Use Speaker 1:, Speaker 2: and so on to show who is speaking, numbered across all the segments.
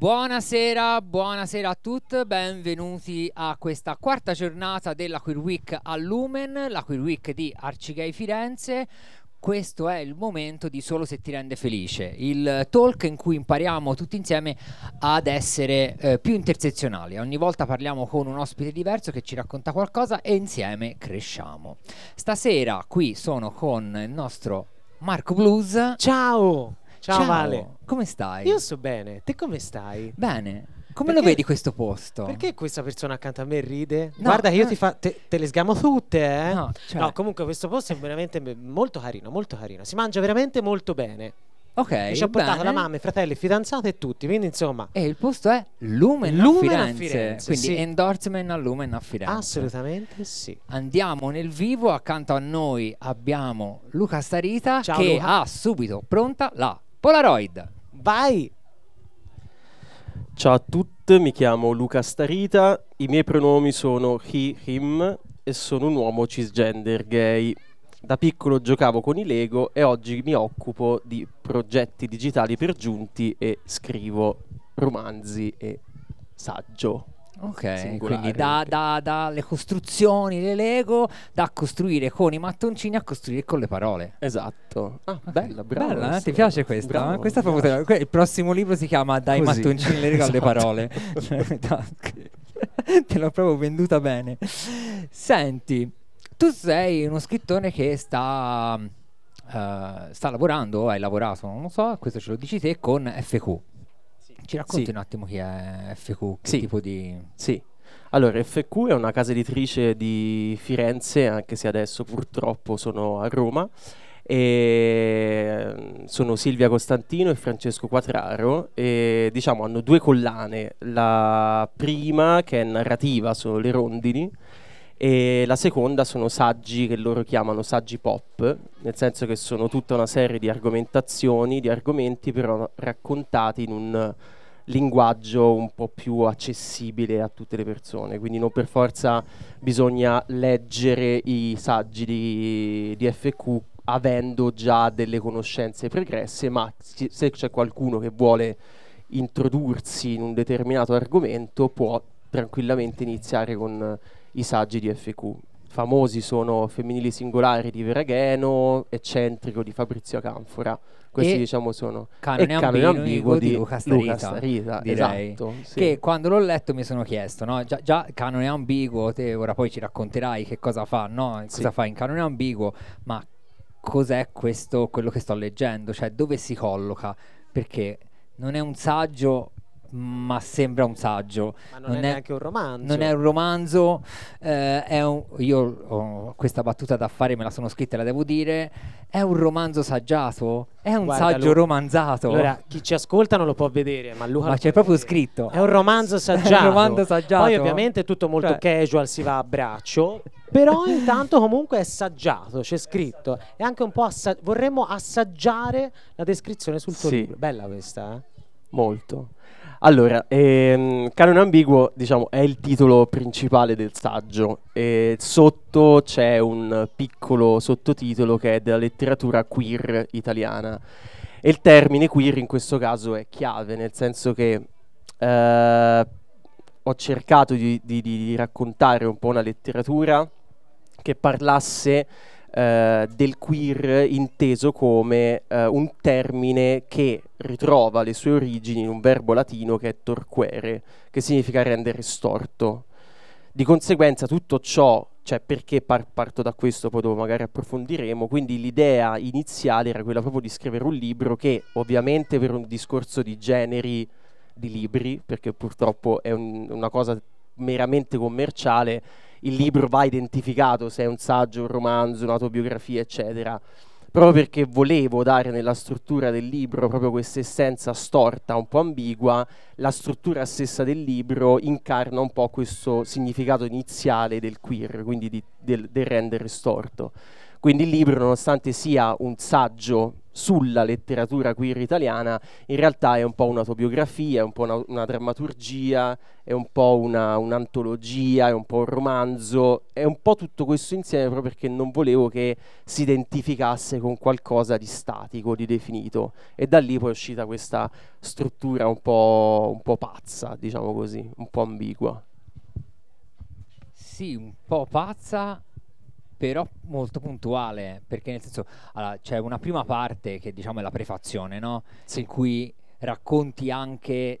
Speaker 1: Buonasera, buonasera a tutti, benvenuti a questa quarta giornata della Queer Week a Lumen, la Queer Week di Arcigay Firenze. Questo è il momento di Solo se ti rende felice, il talk in cui impariamo tutti insieme ad essere eh, più intersezionali. Ogni volta parliamo con un ospite diverso che ci racconta qualcosa e insieme cresciamo. Stasera qui sono con il nostro Marco Blues.
Speaker 2: Ciao! Ciao,
Speaker 1: Ciao,
Speaker 2: Vale.
Speaker 1: come stai?
Speaker 2: Io sto bene, te come stai?
Speaker 1: Bene. Come
Speaker 2: Perché-
Speaker 1: lo vedi questo posto?
Speaker 2: Perché questa persona accanto a me ride?
Speaker 1: No,
Speaker 2: Guarda che io
Speaker 1: eh.
Speaker 2: ti fa, te, te le sgamo tutte, eh?
Speaker 1: No, cioè-
Speaker 2: No, comunque questo posto è veramente me- molto carino, molto carino. Si mangia veramente molto bene.
Speaker 1: Ok,
Speaker 2: Mi ci ha portato
Speaker 1: bene.
Speaker 2: la mamma, i fratelli, fidanzate e tutti, quindi insomma,
Speaker 1: E il posto è Lumen, a,
Speaker 2: Lumen a
Speaker 1: Firenze.
Speaker 2: Firenze,
Speaker 1: Quindi
Speaker 2: sì.
Speaker 1: endorsement a Lumen a Firenze.
Speaker 2: assolutamente sì.
Speaker 1: Andiamo nel vivo, accanto a noi abbiamo Luca Starita
Speaker 2: Ciao,
Speaker 1: che
Speaker 2: Luca.
Speaker 1: ha subito pronta la Polaroid.
Speaker 2: Vai!
Speaker 3: Ciao a tutti, mi chiamo Luca Starita, i miei pronomi sono he, him e sono un uomo cisgender gay. Da piccolo giocavo con i Lego e oggi mi occupo di progetti digitali per giunti e scrivo romanzi e saggio.
Speaker 1: Ok,
Speaker 3: Singolare
Speaker 1: quindi da,
Speaker 3: anche.
Speaker 1: da- dalle costruzioni, le Lego, da costruire con i mattoncini a costruire con le parole.
Speaker 3: Esatto. Ah,
Speaker 1: Ok,
Speaker 3: bella, brava.
Speaker 1: bella, eh? ti piace questa?
Speaker 3: Bravo,
Speaker 1: questa proprio il prossimo libro si chiama Dai
Speaker 3: Così.
Speaker 1: mattoncini le regalo alle
Speaker 3: Esatto.
Speaker 1: parole. Te l'ho proprio venduta bene. Senti, tu sei uno scrittore che sta, eh, sta lavorando, o hai lavorato, non lo so, questo ce lo dici te, con FQ. Ci racconti
Speaker 3: Sì.
Speaker 1: un attimo chi è FQ? Che
Speaker 3: Sì.
Speaker 1: tipo di...
Speaker 3: Sì. Allora, FQ è una casa editrice di Firenze, anche se adesso purtroppo sono a Roma. E mm, sono Silvia Costantino e Francesco Quatraro e diciamo hanno due collane. La prima che è narrativa sono le rondini e la seconda sono saggi che loro chiamano saggi pop, nel senso che sono tutta una serie di argomentazioni, di argomenti però raccontati in un linguaggio un po' più accessibile a tutte le persone, quindi non per forza bisogna leggere i saggi di, di FQ avendo già delle conoscenze pregresse, ma se c'è qualcuno che vuole introdursi in un determinato argomento può tranquillamente iniziare con i saggi di FQ. Famosi sono Femminili Singolari di Veragheno, Eccentrico di Fabrizio Canfora. Questi
Speaker 1: E
Speaker 3: diciamo sono
Speaker 1: Canone
Speaker 3: e Canone
Speaker 1: ambiguo di
Speaker 3: di
Speaker 1: Luca Starita,
Speaker 3: Starita,
Speaker 1: direi.
Speaker 3: esatto, sì.
Speaker 1: Che quando l'ho letto mi sono chiesto, no? Già, già canone ambiguo, te ora poi ci racconterai che cosa fa, no?
Speaker 3: Sì.
Speaker 1: Cosa fa in canone ambiguo, ma cos'è questo, quello che sto leggendo? Cioè dove si colloca? Perché non è un saggio, ma sembra un saggio.
Speaker 2: Ma non, è, neanche un romanzo.
Speaker 1: Non è un romanzo, eh, è un- io ho questa battuta da fare, me la sono scritta e la devo dire. È un romanzo saggiato? È un
Speaker 2: Guarda,
Speaker 1: saggio
Speaker 2: Lu-
Speaker 1: romanzato?
Speaker 2: Allora, chi ci ascolta non lo può vedere, ma Luca
Speaker 1: Ma c'è proprio
Speaker 2: vedere.
Speaker 1: scritto.
Speaker 2: È un romanzo saggiato.
Speaker 1: È un romanzo saggiato.
Speaker 2: Poi ovviamente è tutto molto
Speaker 1: Cioè-
Speaker 2: casual, si va a braccio. Però intanto comunque è saggiato, c'è scritto. E anche un po' assa- vorremmo assaggiare la descrizione sul tuo
Speaker 3: Sì.
Speaker 2: libro. Bella questa, eh?
Speaker 3: Molto. Allora, ehm, Canone ambiguo, diciamo, è il titolo principale del saggio e sotto c'è un piccolo sottotitolo che è della letteratura queer italiana. E il termine queer in questo caso è chiave, nel senso che eh, ho cercato di, di- di raccontare un po' una letteratura che parlasse eh, del queer inteso come eh, un termine che ritrova le sue origini in un verbo latino che è torquere, che significa rendere storto. Di conseguenza tutto ciò, cioè perché par- parto da questo, poi dopo magari approfondiremo, quindi l'idea iniziale era quella proprio di scrivere un libro che ovviamente per un discorso di generi di libri, perché purtroppo è un- una cosa meramente commerciale, il libro va identificato se è un saggio, un romanzo, un'autobiografia, eccetera. Proprio perché volevo dare nella struttura del libro proprio questa essenza storta, un po' ambigua, la struttura stessa del libro incarna un po' questo significato iniziale del queer, quindi di- del, del rendere storto. Quindi il libro, nonostante sia un saggio sulla letteratura queer italiana, in realtà è un po' un'autobiografia, è un po' una, una drammaturgia, è un po' una, un'antologia, è un po' un romanzo, è un po' tutto questo insieme proprio perché non volevo che si identificasse con qualcosa di statico, di definito. E da lì poi è uscita questa struttura un po', un po pazza, diciamo così, un po' ambigua.
Speaker 1: Sì, un po' pazza, però molto puntuale, perché nel senso allora, c'è una prima parte che diciamo è la prefazione, no? Sì. in cui racconti anche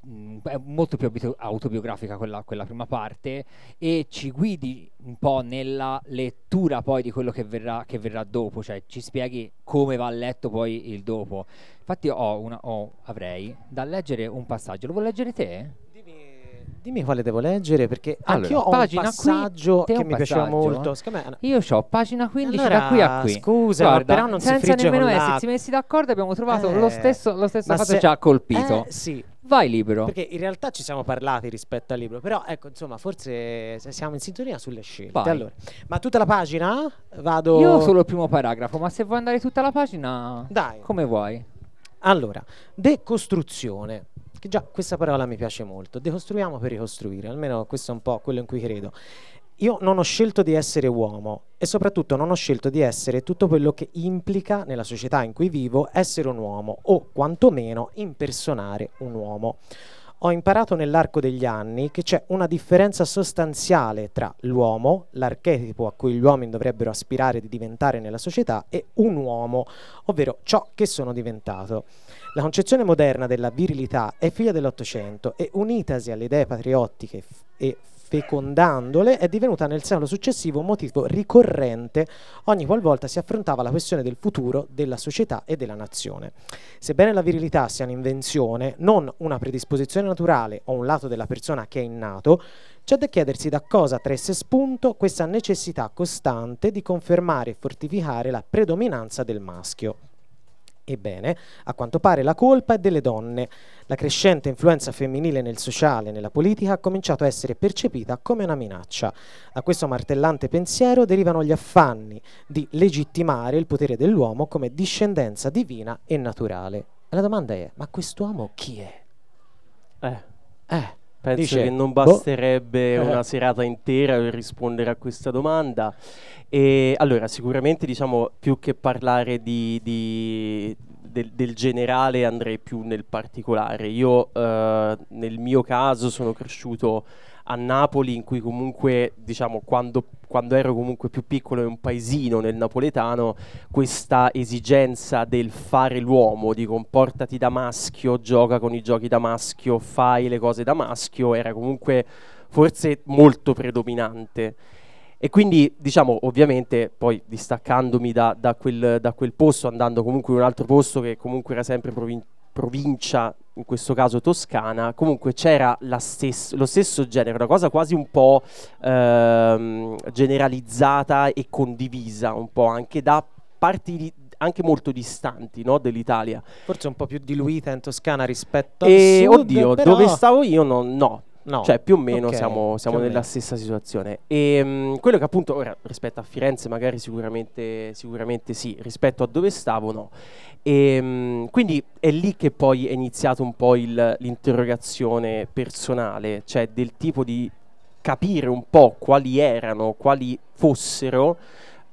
Speaker 1: mh, è molto più autobiografica quella, quella, prima parte e ci guidi un po' nella lettura poi di quello che verrà, che verrà dopo, cioè ci spieghi come va letto poi il dopo. Infatti ho una, ho, avrei da leggere un passaggio, lo vuoi leggere te?
Speaker 2: Dimmi quale devo leggere perché allora, ho un passaggio qui, che un mi passaggio? piaceva molto.
Speaker 1: Me... Io ho pagina 15 allora, da qui a qui.
Speaker 2: Scusa, Guarda, però non
Speaker 1: senza
Speaker 2: nemmeno
Speaker 1: essersi messi d'accordo abbiamo trovato eh, lo stesso, lo stesso fatto se... ci ha colpito.
Speaker 2: Eh, sì.
Speaker 1: Vai libero.
Speaker 2: Perché in realtà ci siamo parlati rispetto al libro, però ecco, insomma, forse siamo in sintonia sulle scelte. Allora, ma tutta la pagina? Vado
Speaker 1: Io solo il primo paragrafo, ma se vuoi andare tutta la pagina Dai. Come vuoi?
Speaker 2: Allora, decostruzione che già questa parola mi piace molto, decostruiamo per ricostruire, almeno questo è un po' quello in cui credo. Io non ho scelto di essere uomo e soprattutto non ho scelto di essere tutto quello che implica nella società in cui vivo essere un uomo o quantomeno impersonare un uomo. Ho imparato nell'arco degli anni che c'è una differenza sostanziale tra l'uomo, l'archetipo a cui gli uomini dovrebbero aspirare di diventare nella società, e un uomo, ovvero ciò che sono diventato. La concezione moderna della virilità è figlia dell'Ottocento e unitasi alle idee patriottiche e fecondandole è divenuta nel secolo successivo un motivo ricorrente ogni qualvolta si affrontava la questione del futuro della società e della nazione. Sebbene la virilità sia un'invenzione, non una predisposizione naturale o un lato della persona che è innato, c'è da chiedersi da cosa tresse spunto questa necessità costante di confermare e fortificare la predominanza del maschio. Ebbene, a quanto pare la colpa è delle donne. La crescente influenza femminile nel sociale e nella politica ha cominciato a essere percepita come una minaccia. Da questo martellante pensiero derivano gli affanni di legittimare il potere dell'uomo come discendenza divina e naturale. E la domanda è, ma quest'uomo chi è?
Speaker 3: Eh. Eh. Penso Dice, che non boh. basterebbe boh. una serata intera per rispondere a questa domanda. E allora, sicuramente, diciamo, più che parlare di, di, del, del, generale, andrei più nel particolare. Io, eh, nel mio caso, sono cresciuto a Napoli, in cui comunque, diciamo, quando, quando ero comunque più piccolo in un paesino nel napoletano, questa esigenza del fare l'uomo, di comportati da maschio, gioca con i giochi da maschio, fai le cose da maschio, era comunque forse molto predominante. E quindi, diciamo, ovviamente, poi distaccandomi da, da, quel, da, quel, posto, andando comunque in un altro posto che comunque era sempre provin- provincia in questo caso toscana, comunque c'era stes- lo stesso genere, una cosa quasi un po' ehm, generalizzata e condivisa, un po' anche da parti di, anche molto distanti no, dell'Italia.
Speaker 2: Forse un po' più diluita in Toscana rispetto e,
Speaker 3: a sud, Oddio, però... dove stavo io non, no. No. Cioè, più o meno okay, siamo, siamo nella meno. stessa situazione. E um, quello che appunto, ora rispetto a Firenze, magari sicuramente, sicuramente sì, rispetto a dove stavo, no. E, um, quindi è lì che poi è iniziato un po' il, l'interrogazione personale, cioè del tipo di capire un po' quali erano, quali fossero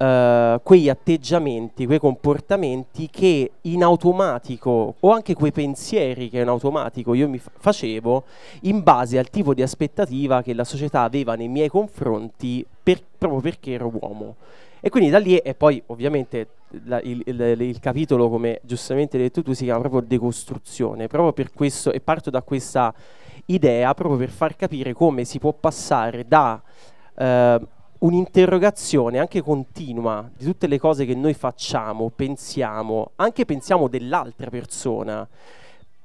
Speaker 3: Uh, quegli atteggiamenti, quei comportamenti che in automatico o anche quei pensieri che in automatico io mi f- facevo in base al tipo di aspettativa che la società aveva nei miei confronti per, proprio perché ero uomo. E quindi da lì e poi ovviamente la, il, il, il, capitolo, come giustamente hai detto tu, si chiama proprio decostruzione, proprio per questo, e parto da questa idea proprio per far capire come si può passare da eh, un'interrogazione anche continua di tutte le cose che noi facciamo, pensiamo, anche pensiamo dell'altra persona.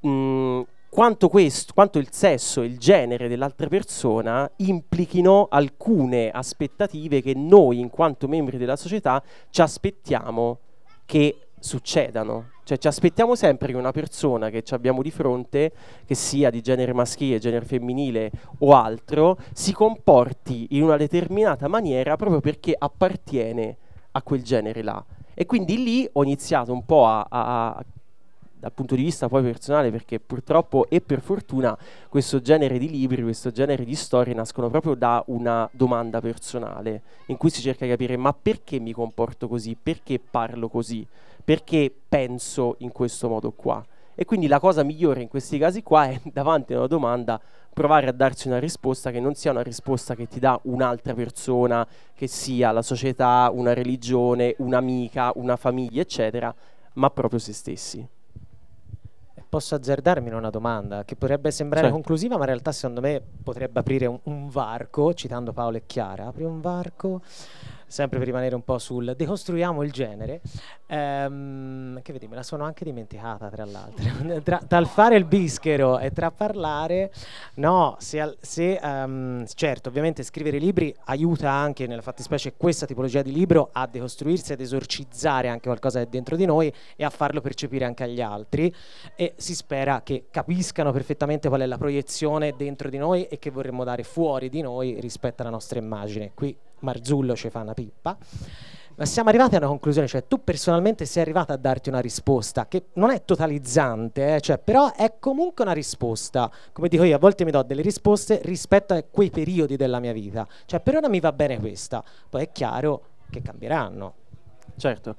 Speaker 3: Mm, quanto, questo, quanto il sesso e il genere dell'altra persona implichino alcune aspettative che noi, in quanto membri della società, ci aspettiamo che succedano. Cioè ci aspettiamo sempre che una persona che abbiamo di fronte, che sia di genere maschile, genere femminile o altro, si comporti in una determinata maniera proprio perché appartiene a quel genere là. E quindi lì ho iniziato un po' a, a dal punto di vista poi personale, perché purtroppo e per fortuna questo genere di libri, questo genere di storie nascono proprio da una domanda personale, in cui si cerca di capire ma perché mi comporto così, perché parlo così, perché penso in questo modo qua. E quindi la cosa migliore in questi casi qua è davanti a una domanda provare a darsi una risposta che non sia una risposta che ti dà un'altra persona, che sia la società, una religione, un'amica, una famiglia, eccetera, ma proprio se stessi
Speaker 2: posso azzardarmi in una domanda che potrebbe sembrare
Speaker 3: certo.
Speaker 2: conclusiva, ma in realtà secondo me potrebbe aprire un, un varco, citando Paolo e Chiara, apri un varco sempre per rimanere un po' sul decostruiamo il genere, ehm, che vedi, me la sono anche dimenticata tra l'altro, tra, dal fare il bischero e tra parlare, no, se, se um, certo, ovviamente scrivere libri aiuta anche nella fattispecie questa tipologia di libro a decostruirsi, ad esorcizzare anche qualcosa che è dentro di noi e a farlo percepire anche agli altri e si spera che capiscano perfettamente qual è la proiezione dentro di noi e che vorremmo dare fuori di noi rispetto alla nostra immagine. Qui Marzullo ci fa una pippa. Ma siamo arrivati a una conclusione, cioè tu personalmente sei arrivata a darti una risposta che non è totalizzante, eh, cioè, però è comunque una risposta. Come dico io, a volte mi do delle risposte rispetto a quei periodi della mia vita. Cioè, per ora mi va bene questa, poi è chiaro che cambieranno.
Speaker 3: Certo,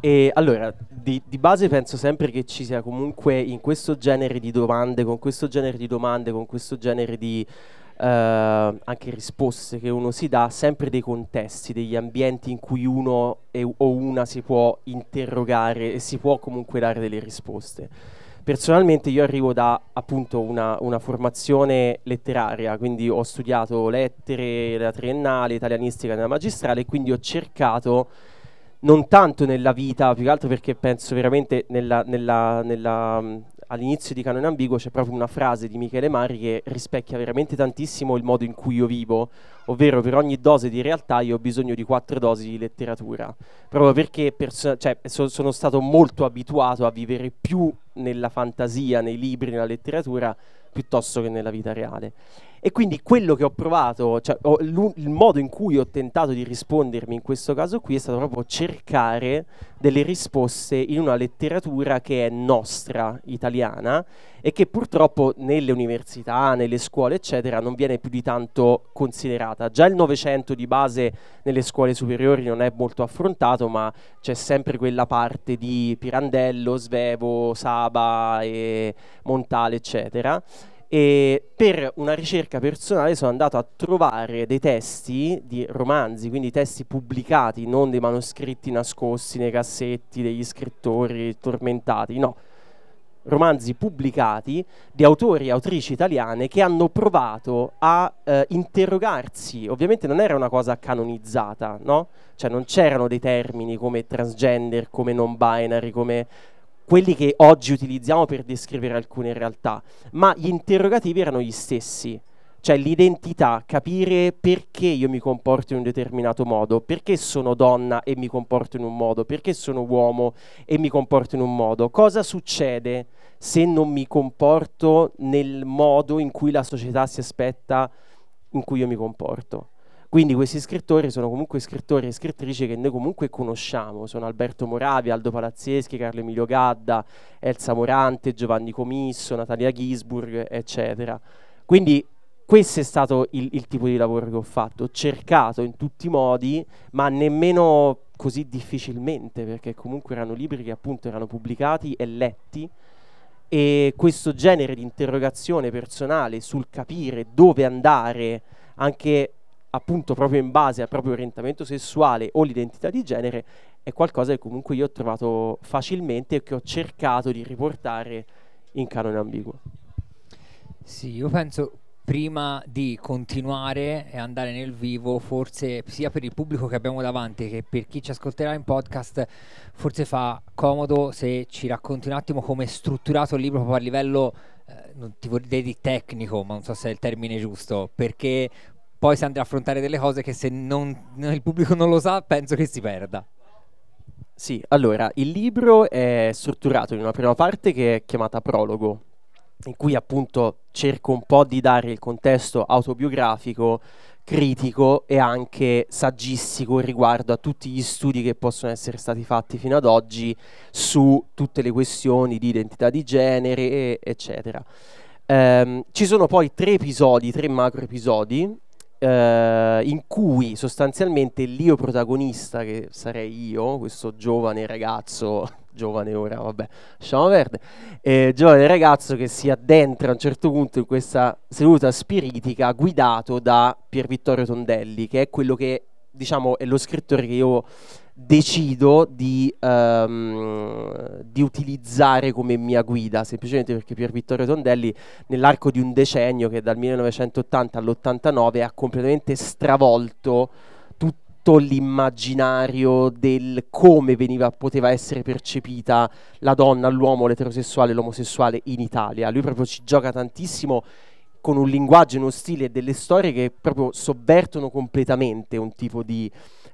Speaker 3: e allora di, di, base penso sempre che ci sia comunque in questo genere di domande, con questo genere di domande, con questo genere di eh, anche risposte che uno si dà, sempre dei contesti, degli ambienti in cui uno e, o una si può interrogare e si può comunque dare delle risposte. Personalmente io arrivo da appunto una, una formazione letteraria, quindi ho studiato lettere, la triennale, italianistica nella magistrale quindi ho cercato non tanto nella vita, più che altro perché penso veramente nella, nella, nella all'inizio di Canone Ambiguo c'è proprio una frase di Michele Mari che rispecchia veramente tantissimo il modo in cui io vivo, ovvero per ogni dose di realtà io ho bisogno di quattro dosi di letteratura, proprio perché perso- cioè, so- sono stato molto abituato a vivere più nella fantasia, nei libri, nella letteratura, piuttosto che nella vita reale. E quindi quello che ho provato, cioè ho, il modo in cui ho tentato di rispondermi in questo caso qui è stato proprio cercare delle risposte in una letteratura che è nostra, italiana, e che purtroppo nelle università, nelle scuole, eccetera, non viene più di tanto considerata. Già il Novecento di base nelle scuole superiori non è molto affrontato, ma c'è sempre quella parte di Pirandello, Svevo, Saba e Montale, eccetera. E per una ricerca personale sono andato a trovare dei testi di romanzi, quindi testi pubblicati, non dei manoscritti nascosti nei cassetti degli scrittori tormentati, no, romanzi pubblicati di autori e autrici italiane che hanno provato a eh, interrogarsi. Ovviamente non era una cosa canonizzata, no? Cioè non c'erano dei termini come transgender, come non binary, come quelli che oggi utilizziamo per descrivere alcune realtà, ma gli interrogativi erano gli stessi. Cioè l'identità, capire perché io mi comporto in un determinato modo, perché sono donna e mi comporto in un modo, perché sono uomo e mi comporto in un modo, cosa succede se non mi comporto nel modo in cui la società si aspetta in cui io mi comporto. Quindi questi scrittori sono comunque scrittori e scrittrici che noi comunque conosciamo, sono Alberto Moravi, Aldo Palazzeschi, Carlo Emilio Gadda, Elsa Morante, Giovanni Comisso, Natalia Gisburg, eccetera. Quindi questo è stato il, il, tipo di lavoro che ho fatto, ho cercato in tutti i modi, ma nemmeno così difficilmente, perché comunque erano libri che appunto erano pubblicati e letti, e questo genere di interrogazione personale sul capire dove andare, anche appunto proprio in base al proprio orientamento sessuale o l'identità di genere, è qualcosa che comunque io ho trovato facilmente e che ho cercato di riportare in canone ambiguo.
Speaker 1: Sì, io penso prima di continuare e andare nel vivo, forse sia per il pubblico che abbiamo davanti che per chi ci ascolterà in podcast, forse fa comodo se ci racconti un attimo come è strutturato il libro proprio a livello eh, non ti vorrei dire tecnico, ma non so se è il termine giusto, perché poi si andrà a affrontare delle cose che se non, il pubblico non lo sa penso che si perda.
Speaker 3: Sì, allora, il libro è strutturato in una prima parte che è chiamata prologo, in cui appunto cerco un po' di dare il contesto autobiografico critico e anche saggistico riguardo a tutti gli studi che possono essere stati fatti fino ad oggi su tutte le questioni di identità di genere, eccetera. Um, ci sono poi tre episodi, tre macro episodi, uh, in cui sostanzialmente l'io protagonista, che sarei io, questo giovane ragazzo giovane ora, vabbè, lasciamo perdere, eh, giovane ragazzo che si addentra a un certo punto in questa seduta spiritica guidato da Pier Vittorio Tondelli, che è quello che, diciamo, è lo scrittore che io decido di, um, di, utilizzare come mia guida, semplicemente perché Pier Vittorio Tondelli nell'arco di un decennio, che dal 1980 all'89, ha completamente stravolto tutto l'immaginario del come veniva, poteva essere percepita la donna, l'uomo, l'eterosessuale, l'omosessuale in Italia. Lui proprio ci gioca tantissimo con un linguaggio e uno stile delle storie che proprio sovvertono completamente un tipo di,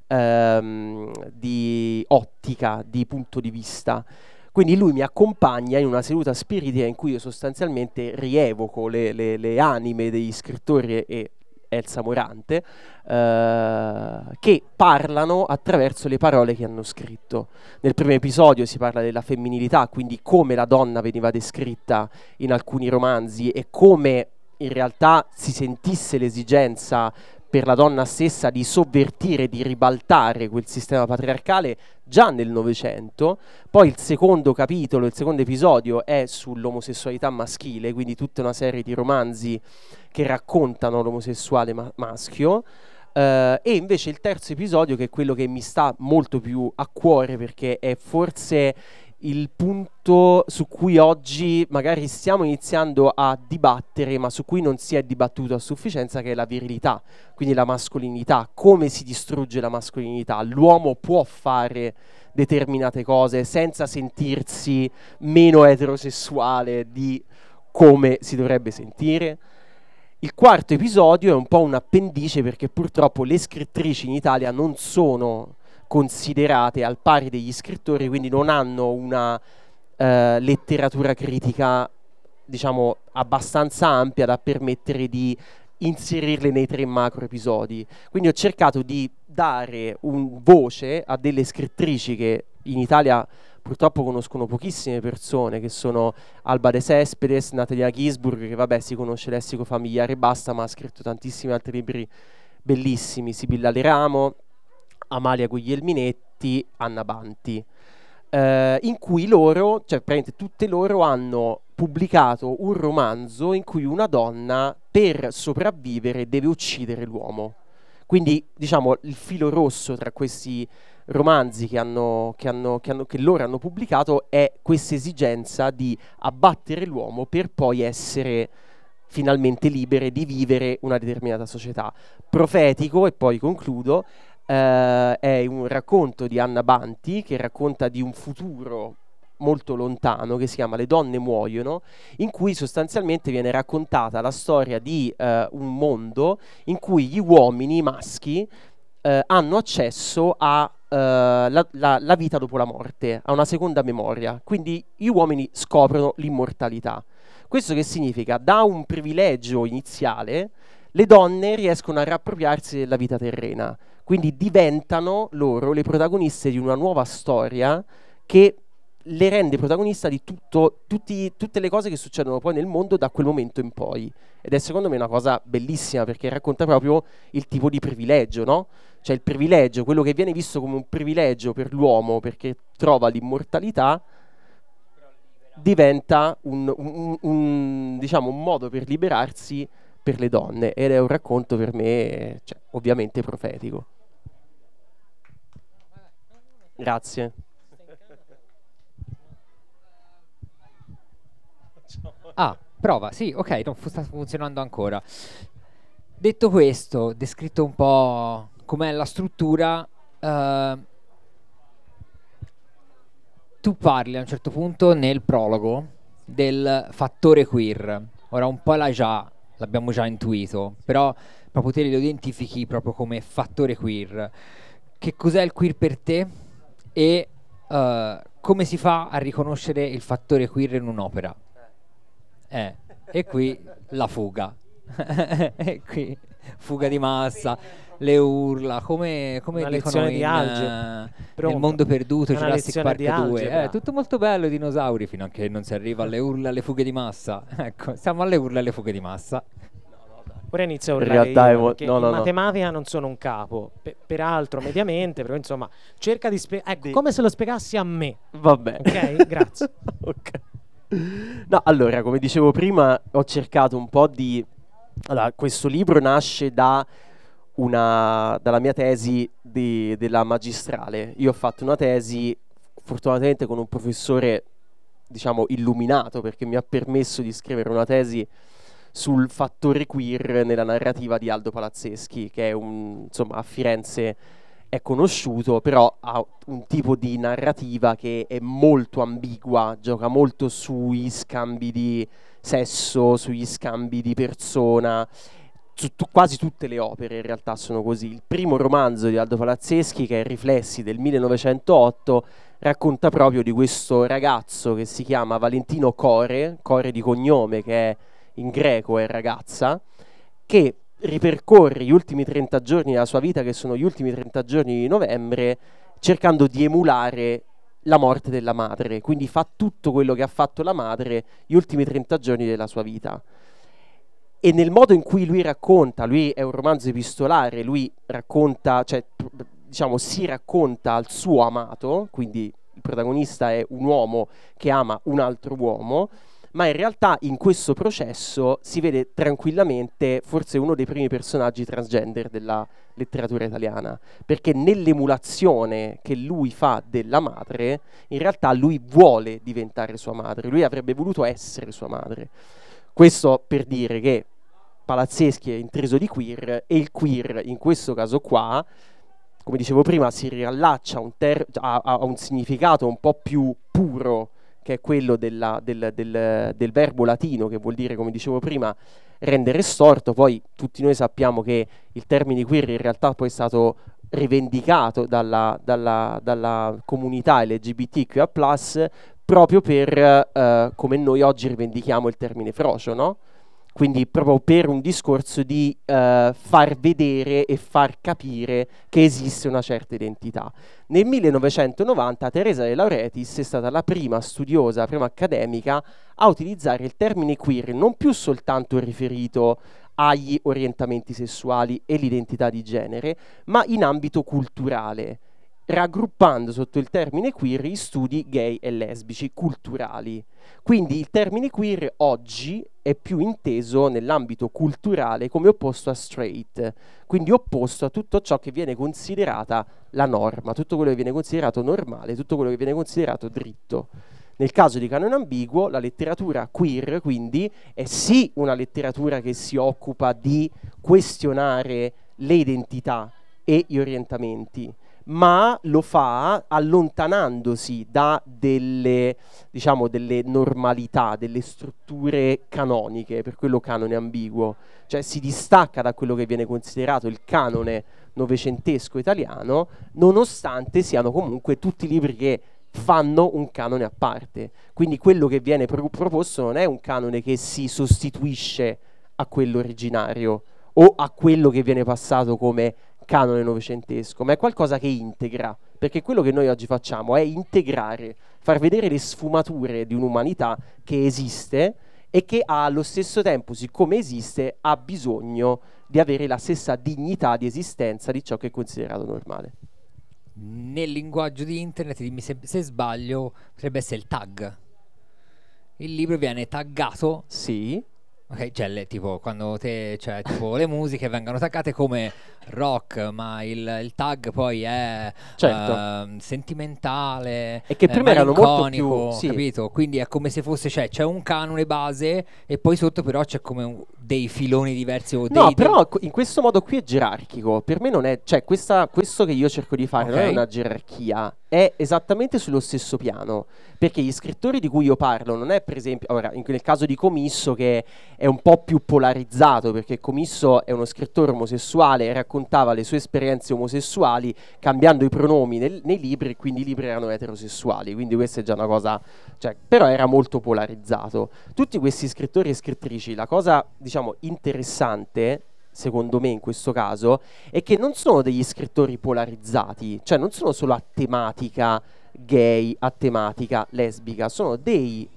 Speaker 3: ehm, di ottica, di punto di vista. Quindi lui mi accompagna in una seduta spiritica in cui io sostanzialmente rievoco le, le, le anime degli scrittori e Elsa Morante, eh, che parlano attraverso le parole che hanno scritto. Nel primo episodio si parla della femminilità, quindi come la donna veniva descritta in alcuni romanzi e come in realtà si sentisse l'esigenza per la donna stessa di sovvertire, di ribaltare quel sistema patriarcale già nel Novecento. Poi il secondo capitolo, il secondo episodio è sull'omosessualità maschile, quindi tutta una serie di romanzi che raccontano l'omosessuale ma- maschio. Uh, e invece il terzo episodio, che è quello che mi sta molto più a cuore perché è forse il punto su cui oggi magari stiamo iniziando a dibattere, ma su cui non si è dibattuto a sufficienza, che è la virilità, quindi la mascolinità, come si distrugge la mascolinità. L'uomo può fare determinate cose senza sentirsi meno eterosessuale di come si dovrebbe sentire. Il quarto episodio è un po' un appendice perché purtroppo le scrittrici in Italia non sono considerate al pari degli scrittori, quindi non hanno una eh, letteratura critica, diciamo, abbastanza ampia da permettere di inserirle nei tre macro episodi. Quindi ho cercato di dare un voce a delle scrittrici che in Italia purtroppo conoscono pochissime persone, che sono Alba De Cespedes, Natalia Gisburg, che vabbè si conosce lessico familiare e basta, ma ha scritto tantissimi altri libri bellissimi, Sibilla Leramo, Amalia Guglielminetti, Anna Banti, eh, in cui loro, cioè praticamente tutte loro hanno pubblicato un romanzo in cui una donna per sopravvivere deve uccidere l'uomo. Quindi diciamo il filo rosso tra questi romanzi che, hanno, che, hanno, che, hanno, che loro hanno pubblicato è questa esigenza di abbattere l'uomo per poi essere finalmente libere di vivere una determinata società. Profetico, e poi concludo, eh, è un racconto di Anna Banti che racconta di un futuro molto lontano che si chiama Le donne muoiono, in cui sostanzialmente viene raccontata la storia di eh, un mondo in cui gli uomini maschi eh, hanno accesso a Uh, la, la, la, vita dopo la morte, a una seconda memoria. Quindi gli uomini scoprono l'immortalità. Questo che significa? Da un privilegio iniziale, le donne riescono a riappropriarsi della vita terrena. Quindi diventano loro le protagoniste di una nuova storia che le rende protagonista di tutto, tutti, tutte le cose che succedono poi nel mondo da quel momento in poi. Ed è secondo me una cosa bellissima perché racconta proprio il tipo di privilegio, no? Cioè il privilegio, quello che viene visto come un privilegio per l'uomo perché trova l'immortalità, diventa un, un, un, diciamo, un modo per liberarsi per le donne ed è un racconto per me cioè, ovviamente profetico. Grazie.
Speaker 1: Ah, prova, sì, ok, non fu- sta funzionando ancora. Detto questo, descritto un po' com'è la struttura, uh, tu parli a un certo punto nel prologo del fattore queer. Ora un po' l'hai già, l'abbiamo già intuito, però proprio te lo identifichi proprio come fattore queer. Che cos'è il queer per te? E uh, come si fa a riconoscere il fattore queer in un'opera? Eh, e qui la fuga. e qui fuga di massa, le urla, come, come
Speaker 2: Una
Speaker 1: dicono in,
Speaker 2: di algebra.
Speaker 1: eh, nel mondo perduto,
Speaker 2: Una
Speaker 1: Jurassic Park
Speaker 2: di
Speaker 1: 2.
Speaker 2: algebra.
Speaker 1: È tutto molto bello i dinosauri fino a che non si arriva alle urla, alle fughe di massa. Ecco, siamo alle urla alle fughe di massa.
Speaker 2: Ora inizio a
Speaker 3: In
Speaker 2: urlare
Speaker 3: realtà è
Speaker 2: io,
Speaker 3: no,
Speaker 2: in
Speaker 3: no, no.
Speaker 2: matematica non sono un capo, pe- peraltro mediamente, però insomma, cerca di spiegare, ecco,
Speaker 3: Di-
Speaker 2: come se lo spiegassi a me.
Speaker 3: Va bene.
Speaker 2: Ok, grazie.
Speaker 3: Ok. No, allora, come dicevo prima, ho cercato un po' di... Allora, questo libro nasce da una, dalla mia tesi di- della magistrale. Io ho fatto una tesi, fortunatamente con un professore, diciamo, illuminato, perché mi ha permesso di scrivere una tesi sul fattore queer nella narrativa di Aldo Palazzeschi, che un, insomma, a Firenze è conosciuto, però ha un tipo di narrativa che è molto ambigua, gioca molto sui scambi di sesso, sugli scambi di persona. Su- quasi tutte le opere in realtà sono così. Il primo romanzo di Aldo Palazzeschi, che è Riflessi del 1908, racconta proprio di questo ragazzo che si chiama Valentino Core, Core di cognome, che è in greco è ragazza, che ripercorre gli ultimi 30 giorni della sua vita, che sono gli ultimi 30 giorni di novembre, cercando di emulare la morte della madre. Quindi fa tutto quello che ha fatto la madre gli ultimi 30 giorni della sua vita. E nel modo in cui lui racconta, lui è un romanzo epistolare, lui racconta, cioè, diciamo, si racconta al suo amato, quindi il protagonista è un uomo che ama un altro uomo, ma in realtà in questo processo si vede tranquillamente forse uno dei primi personaggi transgender della letteratura italiana, perché nell'emulazione che lui fa della madre, in realtà lui vuole diventare sua madre, lui avrebbe voluto essere sua madre. Questo per dire che Palazzeschi è intriso di queer e il queer in questo caso qua, come dicevo prima, si riallaccia un, ter- a- a un significato un po' più puro che è quello della- del, del- del verbo latino, che vuol dire, come dicevo prima, rendere storto. Poi tutti noi sappiamo che il termine queer in realtà poi è stato rivendicato dalla, dalla- dalla comunità LGBTQIA+, proprio per eh, come noi oggi rivendichiamo il termine frocio, no? Quindi proprio per un discorso di eh, far vedere e far capire che esiste una certa identità. Nel 1990 Teresa De Lauretis è stata la prima studiosa, la prima accademica a utilizzare il termine queer non più soltanto riferito agli orientamenti sessuali e l'identità di genere, ma in ambito culturale, raggruppando sotto il termine queer gli studi gay e lesbici culturali. Quindi il termine queer oggi è più inteso nell'ambito culturale come opposto a straight, quindi opposto a tutto ciò che viene considerata la norma, tutto quello che viene considerato normale, tutto quello che viene considerato dritto. Nel caso di canone ambiguo, la letteratura queer, quindi, è sì una letteratura che si occupa di questionare le identità e gli orientamenti, ma lo fa allontanandosi da delle, diciamo, delle normalità, delle strutture canoniche, per quello canone ambiguo, cioè si distacca da quello che viene considerato il canone novecentesco italiano, nonostante siano comunque tutti libri che fanno un canone a parte. Quindi quello che viene pro- proposto non è un canone che si sostituisce a quello originario o a quello che viene passato come canone novecentesco, ma è qualcosa che integra, perché quello che noi oggi facciamo è integrare, far vedere le sfumature di un'umanità che esiste e che allo stesso tempo, siccome esiste, ha bisogno di avere la stessa dignità di esistenza di ciò che è considerato normale.
Speaker 1: Nel linguaggio di internet, dimmi se, se sbaglio, potrebbe essere il tag. Il libro viene taggato
Speaker 3: Sì,
Speaker 1: Ok, cioè le- tipo quando te, cioè, tipo, le musiche vengono attaccate come rock, ma il, il tag poi è
Speaker 3: Certo.
Speaker 1: ehm, sentimentale,
Speaker 3: E che
Speaker 1: eh,
Speaker 3: prima erano molto più- sì.
Speaker 1: capito? Quindi è come se fosse, cioè, c'è un canone base e poi sotto però c'è come un- dei filoni diversi o dei,
Speaker 3: No,
Speaker 1: dei-
Speaker 3: però qu- in questo modo qui è gerarchico. Per me non è, cioè, questa- questo che io cerco di fare non è una gerarchia, è esattamente sullo stesso piano. Perché gli scrittori di cui io parlo non è, per esempio, ora, in- nel caso di Comisso, che è un po' più polarizzato, perché Comisso è uno scrittore omosessuale e raccontava le sue esperienze omosessuali cambiando i pronomi nel- nei libri, e quindi i libri erano eterosessuali. Quindi questa è già una cosa, cioè, però era molto polarizzato tutti questi scrittori e scrittrici, la cosa diciamo interessante, secondo me in questo caso, è che non sono degli scrittori polarizzati, cioè non sono solo a tematica gay, a tematica lesbica, sono degli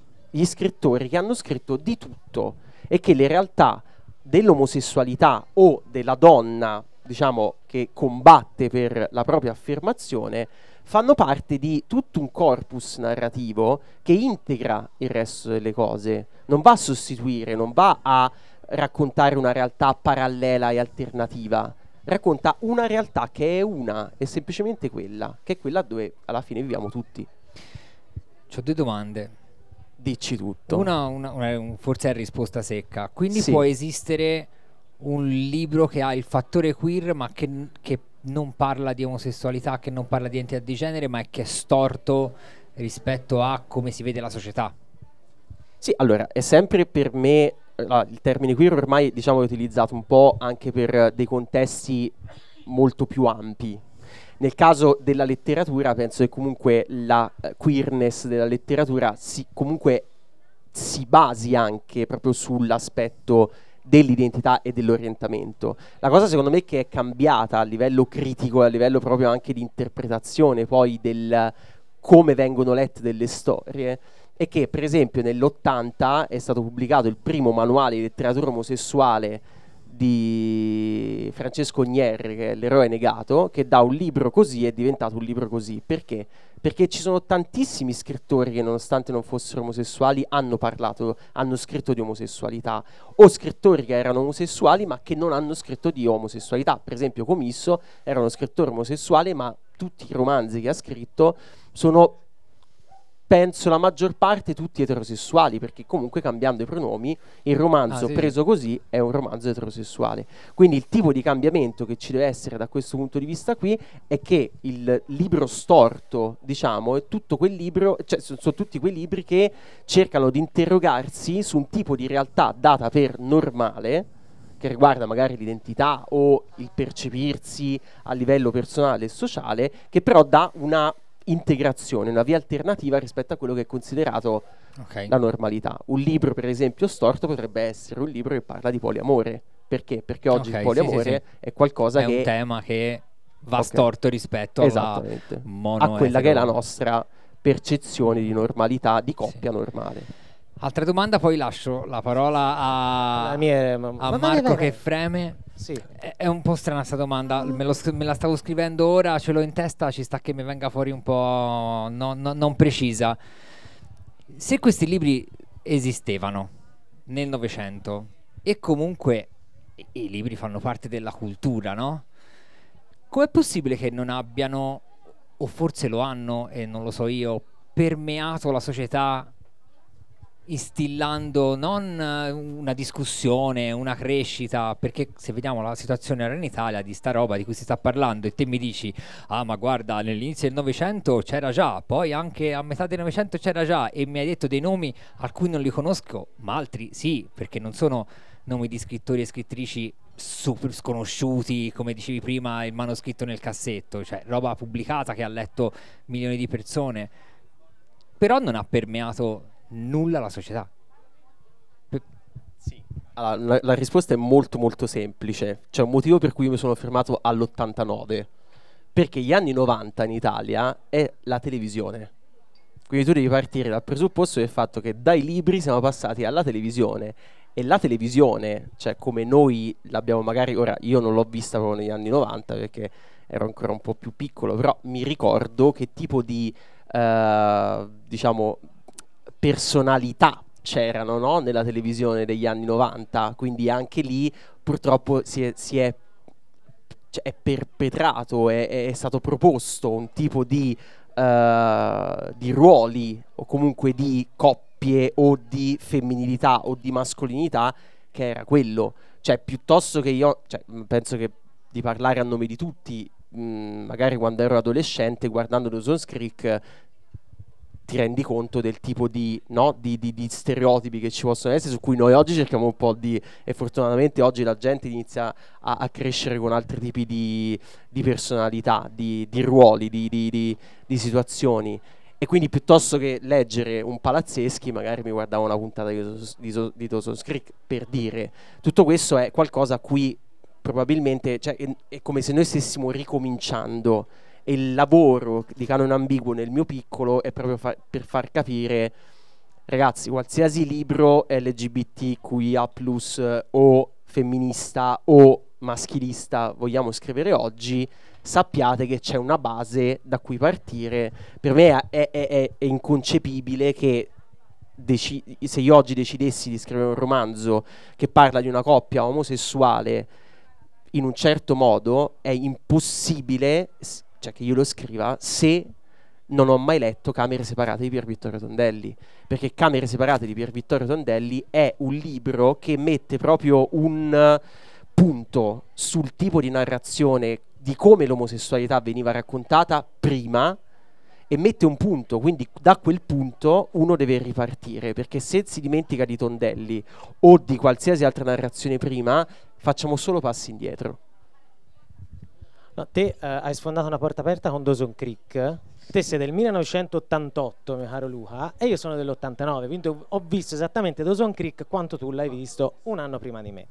Speaker 3: scrittori che hanno scritto di tutto e che le realtà dell'omosessualità o della donna, diciamo, che combatte per la propria affermazione, fanno parte di tutto un corpus narrativo che integra il resto delle cose, non va a sostituire, non va a raccontare una realtà parallela e alternativa, racconta una realtà che è una, è semplicemente quella, che è quella dove alla fine viviamo tutti.
Speaker 1: Ho due domande.
Speaker 3: Dici tutto.
Speaker 1: Una, una, una forse è risposta secca. Quindi
Speaker 3: Sì.
Speaker 1: può esistere un libro che ha il fattore queer ma che, che non parla di omosessualità, che non parla di identità di genere, ma è che è storto rispetto a come si vede la società.
Speaker 3: Sì, allora, è sempre per me, il termine queer ormai diciamo è utilizzato un po' anche per dei contesti molto più ampi. Nel caso della letteratura penso che comunque la eh, queerness della letteratura si, comunque si basi anche proprio sull'aspetto dell'identità e dell'orientamento. La cosa secondo me che è cambiata a livello critico, a livello proprio anche di interpretazione poi del come vengono lette delle storie, è che per esempio nell'80 è stato pubblicato il primo manuale di letteratura omosessuale di Francesco Gnierri, che è l'eroe negato, che da un libro così è diventato un libro così. Perché? Perché ci sono tantissimi scrittori che nonostante non fossero omosessuali hanno parlato, hanno scritto di omosessualità, o scrittori che erano omosessuali ma che non hanno scritto di omosessualità. Per esempio Comisso era uno scrittore omosessuale ma tutti i romanzi che ha scritto sono penso la maggior parte tutti eterosessuali, perché comunque cambiando i pronomi, il romanzo
Speaker 1: Ah, sì,
Speaker 3: preso così è un romanzo eterosessuale. Quindi il tipo di cambiamento che ci deve essere da questo punto di vista qui è che il libro storto, diciamo, è tutto quel libro, cioè so- sono tutti quei libri che cercano di interrogarsi su un tipo di realtà data per normale, che riguarda magari l'identità o il percepirsi a livello personale e sociale, che però dà una integrazione, una via alternativa rispetto a quello che è considerato
Speaker 1: Ok.
Speaker 3: la normalità. Un libro, per esempio, storto potrebbe essere un libro che parla di poliamore. Perché? Perché oggi
Speaker 1: Ok,
Speaker 3: il
Speaker 1: sì,
Speaker 3: poliamore
Speaker 1: sì, sì.
Speaker 3: è qualcosa
Speaker 1: È
Speaker 3: che
Speaker 1: un tema che va
Speaker 3: Ok.
Speaker 1: storto rispetto alla mono
Speaker 3: a quella che è la nostra percezione di normalità, di coppia normale.
Speaker 1: Altra domanda, poi lascio la parola a,
Speaker 2: mia ma-
Speaker 1: a
Speaker 2: ma
Speaker 1: Marco che freme.
Speaker 2: Sì.
Speaker 1: È, è un po' strana sta domanda, me, lo me la stavo scrivendo ora, ce l'ho in testa, ci sta che mi venga fuori un po' no- no- non precisa. Se questi libri esistevano nel Novecento e comunque i, i libri fanno parte della cultura, no? Com'è possibile che non abbiano, o forse lo hanno e non lo so io, permeato la società instillando non eh, una discussione, una crescita, perché se vediamo la situazione ora in Italia di sta roba di cui si sta parlando e te mi dici, ah ma guarda, nell'inizio del Novecento c'era già, poi anche a metà del Novecento c'era già e mi hai detto dei nomi alcuni non li conosco, ma altri sì, perché non sono nomi di scrittori e scrittrici super sconosciuti, come dicevi prima, il manoscritto nel cassetto, cioè roba pubblicata che ha letto milioni di persone, però non ha permeato nulla alla società.
Speaker 3: Allora, la, la risposta è molto molto semplice. C'è un motivo per cui mi sono fermato all'89. Perché gli anni 90 in Italia è la televisione. Quindi tu devi partire dal presupposto del fatto che dai libri siamo passati alla televisione. E la televisione, cioè come noi l'abbiamo magari, ora io non l'ho vista proprio negli anni 90 perché ero ancora un po' più piccolo, però mi ricordo che tipo di, eh, diciamo, personalità c'erano no? nella televisione degli anni 90, quindi anche lì purtroppo si è, si è, cioè, è perpetrato, è, è stato proposto un tipo di, eh, di ruoli o comunque di coppie o di femminilità o di mascolinità che era quello. Cioè, piuttosto che io, cioè, penso che di parlare a nome di tutti, mh, magari quando ero adolescente, guardando Dawson's Creek, ti rendi conto del tipo di, no, di, di- di stereotipi che ci possono essere, su cui noi oggi cerchiamo un po' di... e fortunatamente oggi la gente inizia a, a crescere con altri tipi di, personalità, di, ruoli, di, situazioni. E quindi piuttosto che leggere un palazzeschi, magari mi guardavo una puntata di, di, di Creek per dire. Tutto questo è qualcosa a cui probabilmente cioè, è, è come se noi stessimo ricominciando e il lavoro di canon ambiguo nel mio piccolo è proprio fa- per far capire ragazzi qualsiasi libro LGBTQIA+ o femminista o maschilista vogliamo scrivere oggi sappiate che c'è una base da cui partire. Per me è, è, è, è inconcepibile che deci- se io oggi decidessi di scrivere un romanzo che parla di una coppia omosessuale in un certo modo è impossibile cioè che io lo scriva se non ho mai letto Camere separate di Pier Vittorio Tondelli, perché Camere separate di Pier Vittorio Tondelli è un libro che mette proprio un punto sul tipo di narrazione di come l'omosessualità veniva raccontata prima e mette un punto, quindi da quel punto uno deve ripartire, perché se si dimentica di Tondelli o di qualsiasi altra narrazione prima, facciamo solo passi indietro.
Speaker 2: No, te uh, hai sfondato una porta aperta con Dawson Creek. Te sei del 1988, mio caro Luca, e io sono dell'89, quindi ho, visto esattamente Dawson Creek quanto tu l'hai visto un anno prima di me.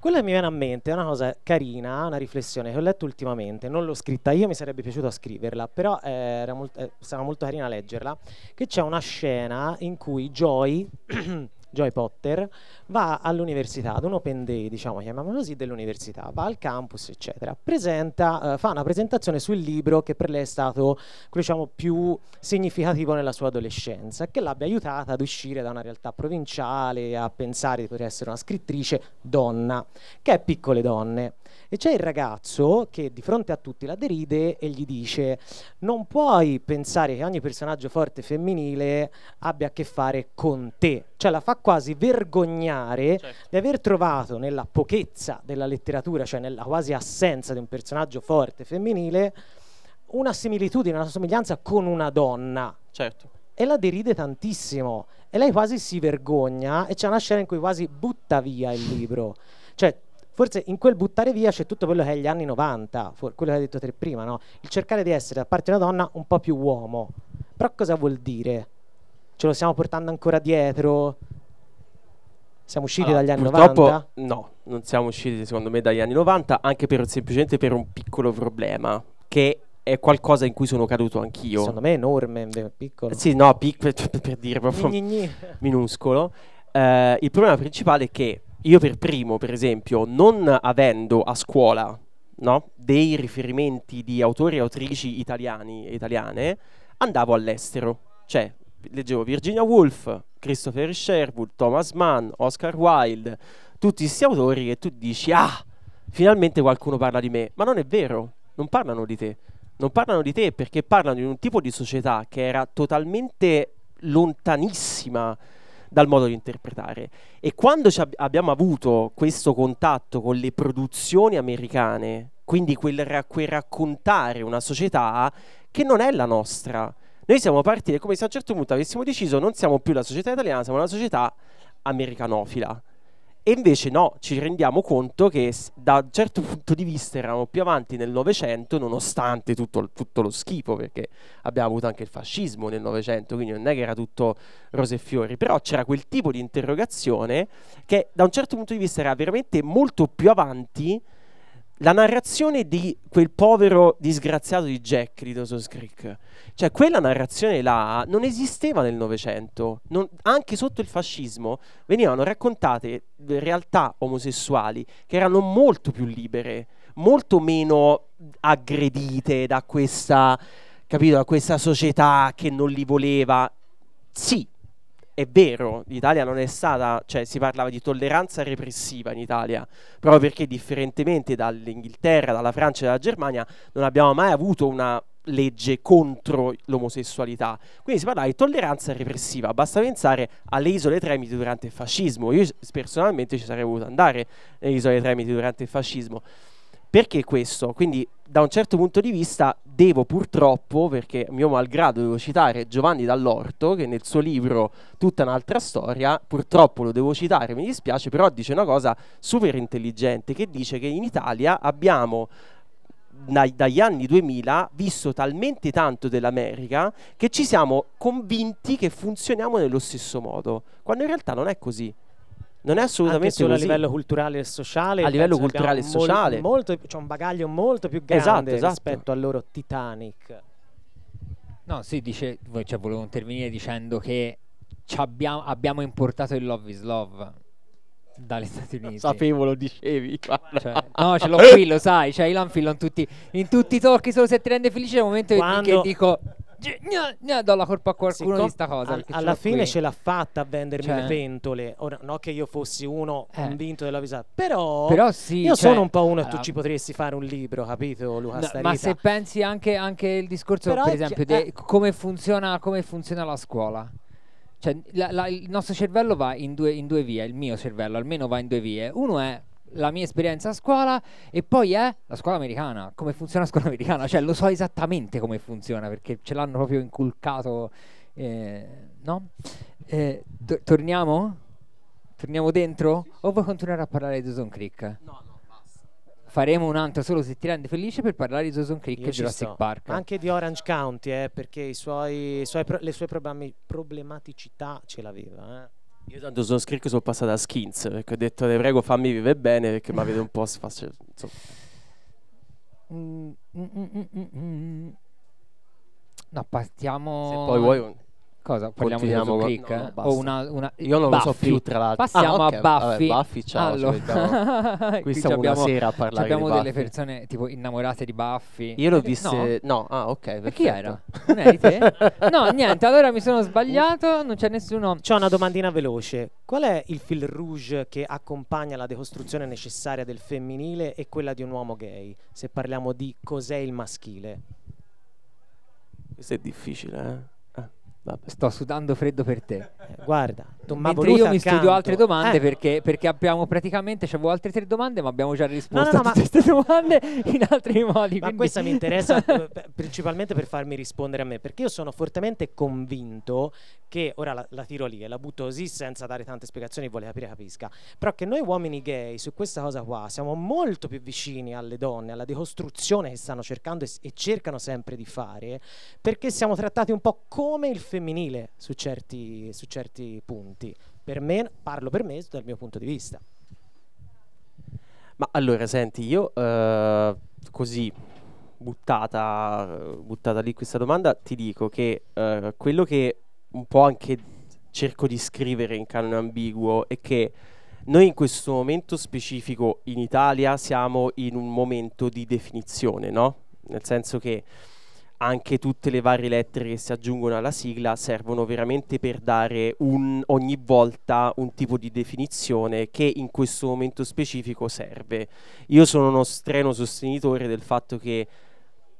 Speaker 2: Quello che mi viene a mente è una cosa carina, una riflessione che ho letto ultimamente, non l'ho scritta io, mi sarebbe piaciuto scriverla, però eh, era molt- eh, sarà molto carina leggerla, che c'è una scena in cui Joy Joy Potter, va all'università, ad un open day, diciamo, chiamiamolo così, dell'università, va al campus, eccetera. Presenta, uh, fa una presentazione sul libro che per lei è stato, diciamo, più significativo nella sua adolescenza, che l'abbia aiutata ad uscire da una realtà provinciale, a pensare di poter essere una scrittrice donna, che è Piccole Donne. E c'è il ragazzo che di fronte a tutti la deride e gli dice non puoi pensare che ogni personaggio forte femminile abbia a che fare con te. Cioè la fa quasi vergognare certo. di aver trovato nella pochezza della letteratura, cioè nella quasi assenza di un personaggio forte femminile, una similitudine, una somiglianza con una donna.
Speaker 3: Certo.
Speaker 2: E la deride tantissimo. E lei quasi si vergogna e c'è una scena in cui quasi butta via il libro. Cioè, Forse in quel buttare via c'è tutto quello che è gli anni 90, for- quello che hai detto te prima, no? Il cercare di essere, da parte di una donna, un po' più uomo. Però cosa vuol dire? Ce lo stiamo portando ancora dietro? Siamo usciti allora, dagli anni
Speaker 3: purtroppo
Speaker 2: 90?
Speaker 3: No, non siamo usciti secondo me dagli anni 90, anche per, semplicemente per un piccolo problema, che è qualcosa in cui sono caduto anch'io.
Speaker 2: Secondo me è enorme, piccolo.
Speaker 3: Sì, no, pic- per, per dire proprio gni, gni, gni. minuscolo. Uh, il problema principale è che io per primo, per esempio, non avendo a scuola no, dei riferimenti di autori e autrici italiani e italiane, andavo all'estero. Cioè, leggevo Virginia Woolf, Christopher Sherwood, Thomas Mann, Oscar Wilde, tutti questi autori che tu dici, ah, finalmente qualcuno parla di me. Ma non è vero, non parlano di te. Non parlano di te perché parlano di un tipo di società che era totalmente lontanissima dal modo di interpretare. E quando ab- abbiamo avuto questo contatto con le produzioni americane, quindi quel, ra- quel raccontare una società che non è la nostra, noi siamo partiti come se a un certo punto avessimo deciso non siamo più la società italiana, siamo una società americanofila. E invece no, ci rendiamo conto che da un certo punto di vista eravamo più avanti nel Novecento, nonostante tutto, tutto, lo schifo, perché abbiamo avuto anche il fascismo nel Novecento, quindi non è che era tutto rose e fiori, però c'era quel tipo di interrogazione che da un certo punto di vista era veramente molto più avanti la narrazione di quel povero disgraziato di Jack di Dawson's Creek. Cioè, quella narrazione là non esisteva nel Novecento. anche sotto il fascismo venivano raccontate realtà omosessuali che erano molto più libere, molto meno aggredite da questa, capito, da questa società che non li voleva. Sì, è vero, l'Italia non è stata, cioè si parlava di tolleranza repressiva in Italia, proprio perché differentemente dall'Inghilterra, dalla Francia e dalla Germania non abbiamo mai avuto una legge contro l'omosessualità. Quindi si parlava di tolleranza repressiva, basta pensare alle isole Tremiti durante il fascismo. Io personalmente ci sarei voluto andare nelle isole Tremiti durante il fascismo. Perché questo? Quindi da un certo punto di vista devo purtroppo, perché mio malgrado devo citare Giovanni Dall'Orto, che nel suo libro Tutta un'altra storia, purtroppo lo devo citare, mi dispiace, però dice una cosa super intelligente, che dice che in Italia abbiamo dagli anni 2000 visto talmente tanto dell'America che ci siamo convinti che funzioniamo nello stesso modo, quando in realtà non è così. Non è
Speaker 2: Anche
Speaker 3: assolutamente
Speaker 2: solo a livello culturale e sociale.
Speaker 3: A livello culturale e
Speaker 2: mol-
Speaker 3: sociale.
Speaker 2: molto- c'è un bagaglio molto più grande
Speaker 3: Esatto, esatto.
Speaker 2: rispetto al loro Titanic.
Speaker 1: No, sì, dice, cioè, volevo intervenire dicendo che ci abbiamo, abbiamo importato il Love is Love dagli Stati Uniti.
Speaker 3: Sapevo, lo dicevi.
Speaker 1: Cioè, no, ce l'ho qui, lo sai, cioè io l'anfilo in tutti, in tutti i tocchi solo se ti rende felice nel momento in
Speaker 2: Quando-
Speaker 1: che dico "Gi- gna, gna", do la colpa a qualcuno
Speaker 2: Siccome
Speaker 1: di sta cosa.
Speaker 2: al- alla fine
Speaker 1: qui.
Speaker 2: ce l'ha fatta a vendermi
Speaker 1: Cioè-
Speaker 2: le pentole. Ora, non che io fossi uno
Speaker 1: Eh.
Speaker 2: convinto della visata, però,
Speaker 1: Però sì,
Speaker 2: io
Speaker 1: cioè-
Speaker 2: sono un po' uno e tu
Speaker 1: allora-
Speaker 2: ci potresti fare un libro, capito, Luca
Speaker 1: No, ma se pensi anche, anche il discorso,
Speaker 2: Però
Speaker 1: per esempio,
Speaker 2: chi-
Speaker 1: di
Speaker 2: eh.
Speaker 1: come, funziona, come funziona la scuola. Cioè, la- la- il nostro cervello va in due, in due vie, il mio cervello almeno va in due vie. Uno è la mia esperienza a scuola e poi è la scuola americana, come funziona la scuola americana. Cioè, lo so esattamente come funziona perché ce l'hanno proprio inculcato. eh, no? Eh, to- torniamo? Torniamo dentro? O vuoi continuare a parlare di Dawson Creek?
Speaker 3: No, no, basta.
Speaker 1: Faremo un altro solo se ti rende felice per parlare di Dawson Creek
Speaker 2: Io
Speaker 1: e Jurassic
Speaker 2: sto.
Speaker 1: Park.
Speaker 2: Anche di Orange County, eh, perché i suoi, i suoi pro- le sue problemi- problematicità ce l'aveva. Eh.
Speaker 3: Io tanto sono scritto sono passata a Skins perché ho detto te prego fammi vivere bene perché mi avete un po'. Insomma.
Speaker 1: Mm, mm, mm. No, partiamo.
Speaker 3: Se poi vuoi un-
Speaker 1: Cosa? Parliamo di Dawson
Speaker 3: con-
Speaker 1: Creek?
Speaker 3: no, no,
Speaker 1: o una, una...
Speaker 3: Io non lo so
Speaker 1: Buffy.
Speaker 3: più tra l'altro.
Speaker 1: Passiamo
Speaker 3: Ah, ok,
Speaker 1: a
Speaker 3: vabbè,
Speaker 1: Buffy.
Speaker 3: Buffy, ciao, ci
Speaker 1: Allora, qui
Speaker 3: stiamo
Speaker 1: abbiamo,
Speaker 3: una sera a parlare
Speaker 1: abbiamo delle
Speaker 3: Buffy.
Speaker 1: persone tipo innamorate di Buffy.
Speaker 3: Io l'ho
Speaker 1: Eh,
Speaker 3: viste...
Speaker 1: No?
Speaker 3: No, ah ok.
Speaker 1: E chi era?
Speaker 3: perfetto.
Speaker 1: Non eri te? No, niente, allora mi sono sbagliato, non c'è nessuno.
Speaker 2: C'ho una domandina veloce. Qual è il fil rouge che accompagna la decostruzione necessaria del femminile e quella di un uomo gay? Se parliamo di cos'è il maschile.
Speaker 3: Questo è difficile, eh? Vabbè.
Speaker 1: Sto sudando freddo per te.
Speaker 2: Eh, guarda, ma
Speaker 1: Mentre io mi studio
Speaker 2: accanto.
Speaker 1: altre domande
Speaker 2: Eh,
Speaker 1: perché, perché abbiamo praticamente, c'avevo altre tre domande ma abbiamo già risposto
Speaker 2: no, no,
Speaker 1: a tutte queste domande in altri modi.
Speaker 2: Ma
Speaker 1: quindi-
Speaker 2: questa mi interessa eh, principalmente per farmi rispondere a me, perché io sono fortemente convinto che, ora la, la tiro lì e la butto così senza dare tante spiegazioni, vuole capire capisca, però che noi uomini gay su questa cosa qua siamo molto più vicini alle donne, alla decostruzione che stanno cercando e, e cercano sempre di fare, perché siamo trattati un po' come il femminile su certi, su certi punti. Per me, parlo per me dal mio punto di vista.
Speaker 3: Ma allora, senti, io eh, così buttata, buttata lì questa domanda, ti dico che eh, quello che un po' anche cerco di scrivere in canone ambiguo è che noi in questo momento specifico in Italia siamo in un momento di definizione, no? Nel senso che anche tutte le varie lettere che si aggiungono alla sigla servono veramente per dare un- ogni volta un tipo di definizione che in questo momento specifico serve. Io sono uno streno sostenitore del fatto che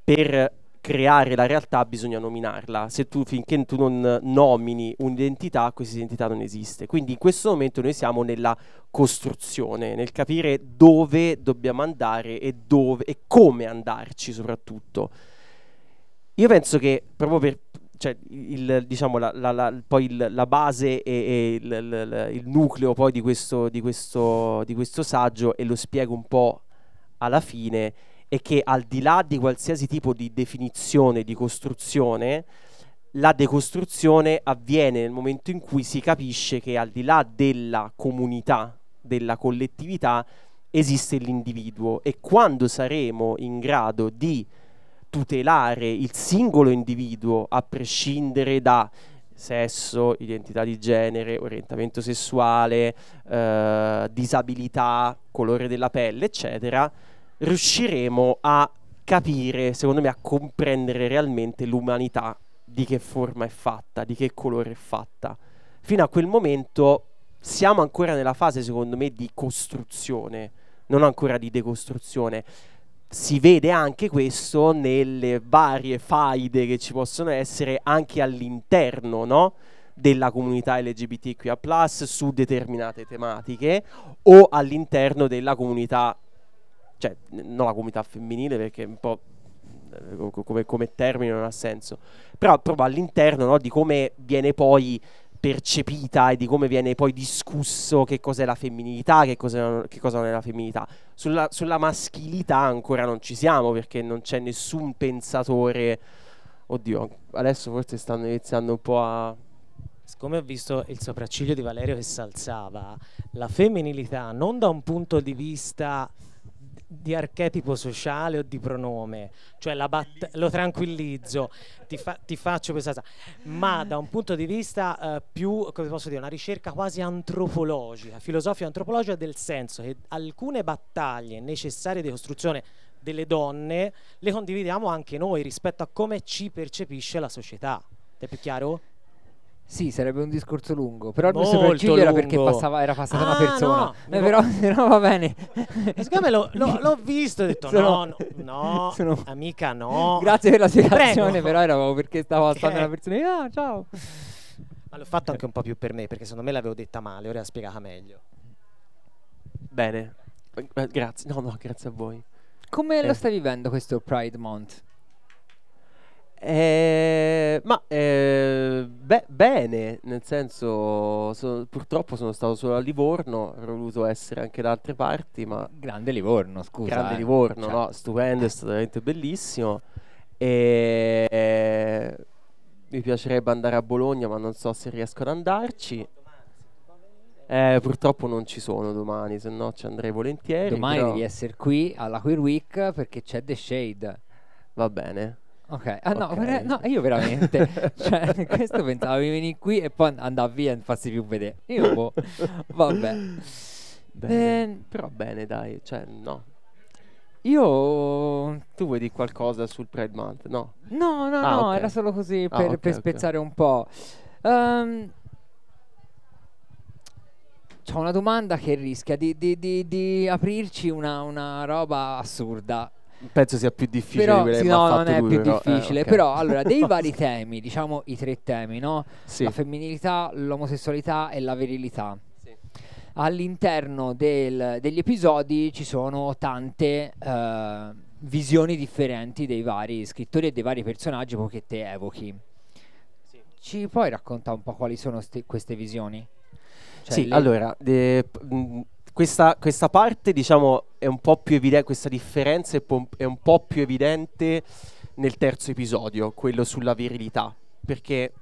Speaker 3: per creare la realtà bisogna nominarla. Se tu finché tu non nomini un'identità, questa identità non esiste. Quindi in questo momento noi siamo nella costruzione, nel capire dove dobbiamo andare e dove e come andarci soprattutto. Io penso che proprio per cioè, il, diciamo, la, la- la- poi il- la base e, e il, il- nucleo poi di questo, di, questo, di questo saggio, e lo spiego un po' alla fine, è che al di là di qualsiasi tipo di definizione, di costruzione, la decostruzione avviene nel momento in cui si capisce che al di là della comunità, della collettività, esiste l'individuo. E quando saremo in grado di tutelare il singolo individuo a prescindere da sesso, identità di genere, orientamento sessuale, eh, disabilità, colore della pelle, eccetera, riusciremo a capire, secondo me, a comprendere realmente l'umanità di che forma è fatta, di che colore è fatta. Fino a quel momento siamo ancora nella fase, secondo me, di costruzione, non ancora di decostruzione. Si vede anche questo nelle varie faide che ci possono essere anche all'interno, no? della comunità LGBTQIA+, su determinate tematiche o all'interno della comunità cioè non la comunità femminile perché un po' eh, co- come, come termine non ha senso, però proprio all'interno no, di come viene poi percepita e di come viene poi discusso che cos'è la femminilità, che, cos'è, che cosa non è la femminilità. Sulla, sulla maschilità ancora non ci siamo perché non c'è nessun pensatore, oddio, adesso forse stanno iniziando un po' a...
Speaker 2: siccome ho visto il sopracciglio di Valerio che si alzava, la femminilità non da un punto di vista di archetipo sociale o di pronome, cioè bat- lo tranquillizzo, ti, fa- ti, faccio questa ma da un punto di vista uh, più, come posso dire, una ricerca quasi antropologica, filosofica antropologica del senso che alcune battaglie necessarie di costruzione delle donne le condividiamo anche noi rispetto a come ci percepisce la società. È più chiaro?
Speaker 1: Sì, sarebbe un discorso lungo, però il
Speaker 2: Molto
Speaker 1: mio sopracciglio era
Speaker 2: lungo.
Speaker 1: perché passava, era passata
Speaker 2: Ah,
Speaker 1: una persona.
Speaker 2: no,
Speaker 1: Eh, però, però va bene.
Speaker 2: Siccome l'ho, l'ho- l'ho visto, ho detto
Speaker 1: Sono-
Speaker 2: no, no, no,
Speaker 1: sono-
Speaker 2: amica no.
Speaker 1: Grazie per la spiegazione,
Speaker 2: Prego.
Speaker 1: però era proprio perché stava passando una persona. Ah, ciao.
Speaker 2: Ma l'ho fatto anche un po' più per me, perché secondo me l'avevo detta male, ora l'ha spiegata meglio.
Speaker 3: Bene. Eh, grazie. No, no, grazie a voi.
Speaker 1: Come
Speaker 3: Eh.
Speaker 1: lo stai vivendo questo Pride Month?
Speaker 3: Eh, ma eh, beh, bene, nel senso, so- purtroppo sono stato solo a Livorno, avrei voluto essere anche da altre parti, ma
Speaker 1: Grande Livorno, scusa.
Speaker 3: grande
Speaker 1: eh.
Speaker 3: Livorno,
Speaker 1: Cioè,
Speaker 3: no? Stupendo, è stato veramente bellissimo. E eh, mi piacerebbe andare a Bologna, ma non so se riesco ad andarci. Eh, purtroppo non ci sono domani, se no ci andrei volentieri.
Speaker 1: Domani
Speaker 3: però
Speaker 1: devi essere qui alla Queer Week perché c'è The Shade.
Speaker 3: Va bene.
Speaker 1: Ok, ah no,
Speaker 3: Ok.
Speaker 1: vera- no, io veramente, cioè, questo pensavo di venire qui e poi andare via e non farsi più vedere. Io, boh, vabbè.
Speaker 3: Bene.
Speaker 1: Eh,
Speaker 3: Però bene, dai, cioè no.
Speaker 1: io,
Speaker 3: Tu vuoi dire qualcosa sul Pride Month? No.
Speaker 1: no, no,
Speaker 3: Ah,
Speaker 1: no,
Speaker 3: ok.
Speaker 1: era solo così
Speaker 3: Ah,
Speaker 1: per,
Speaker 3: ok,
Speaker 1: per
Speaker 3: ok.
Speaker 1: spezzare un po'. Ehm, c'ho una domanda che rischia di, di- di- di aprirci una, una roba assurda.
Speaker 3: Penso sia più difficile
Speaker 1: Però,
Speaker 3: di quelle
Speaker 1: sì, no, non è
Speaker 3: lui,
Speaker 1: più
Speaker 3: però, eh,
Speaker 1: difficile.
Speaker 3: ok.
Speaker 1: Però, allora, dei vari temi, diciamo i tre temi, no?
Speaker 3: Sì.
Speaker 1: La femminilità, l'omosessualità e la virilità.
Speaker 3: Sì.
Speaker 1: All'interno del- degli episodi ci sono tante eh, visioni differenti dei vari scrittori e dei vari personaggi che te evochi.
Speaker 3: Sì.
Speaker 1: Ci puoi raccontare un po' quali sono sti- queste visioni? Cioè,
Speaker 3: Sì,
Speaker 1: le-
Speaker 3: allora, de- mh, questa, questa parte, diciamo, è un po' più evidente, questa differenza è, po- è un po' più evidente nel terzo episodio, quello sulla virilità, perché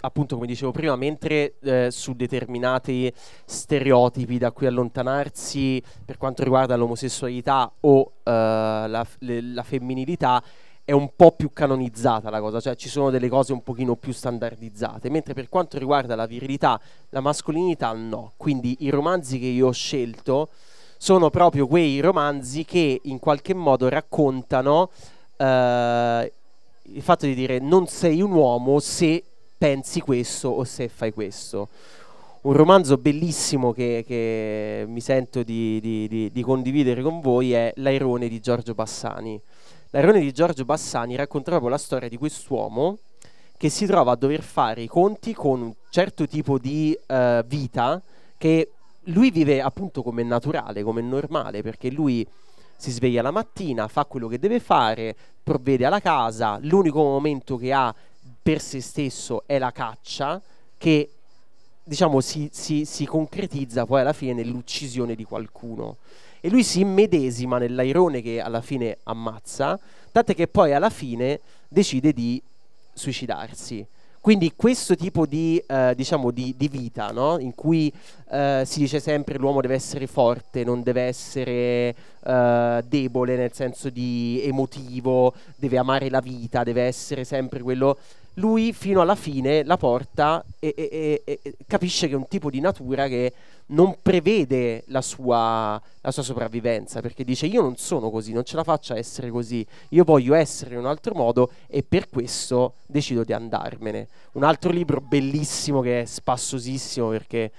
Speaker 3: appunto, come dicevo prima, mentre eh, su determinati stereotipi da cui allontanarsi per quanto riguarda l'omosessualità o eh, la, le- la femminilità, è un po' più canonizzata la cosa, cioè ci sono delle cose un pochino più standardizzate, mentre per quanto riguarda la virilità, la mascolinità no. Quindi i romanzi che io ho scelto sono proprio quei romanzi che in qualche modo raccontano eh, il fatto di dire non sei un uomo se pensi questo o se fai questo. Un romanzo bellissimo che, che mi sento di, di- di- di condividere con voi è L'airone di Giorgio Bassani. L'airone di Giorgio Bassani racconta proprio la storia di quest'uomo che si trova a dover fare i conti con un certo tipo di eh, vita che lui vive appunto come naturale, come normale, perché lui si sveglia la mattina, fa quello che deve fare, provvede alla casa, l'unico momento che ha per se stesso è la caccia, che diciamo si, si- si concretizza poi alla fine nell'uccisione di qualcuno. E lui si immedesima nell'airone che alla fine ammazza, tant'è che poi alla fine decide di suicidarsi. Quindi questo tipo di, eh, diciamo di, di vita, no? in cui eh, si dice sempre l'uomo deve essere forte, non deve essere eh, debole nel senso di emotivo, deve amare la vita, deve essere sempre quello. Lui fino alla fine la porta e, e- e- e- capisce che è un tipo di natura che non prevede la sua, la sua sopravvivenza, perché dice io non sono così, non ce la faccio a essere così, io voglio essere in un altro modo e per questo decido di andarmene. Un altro libro bellissimo che è spassosissimo perché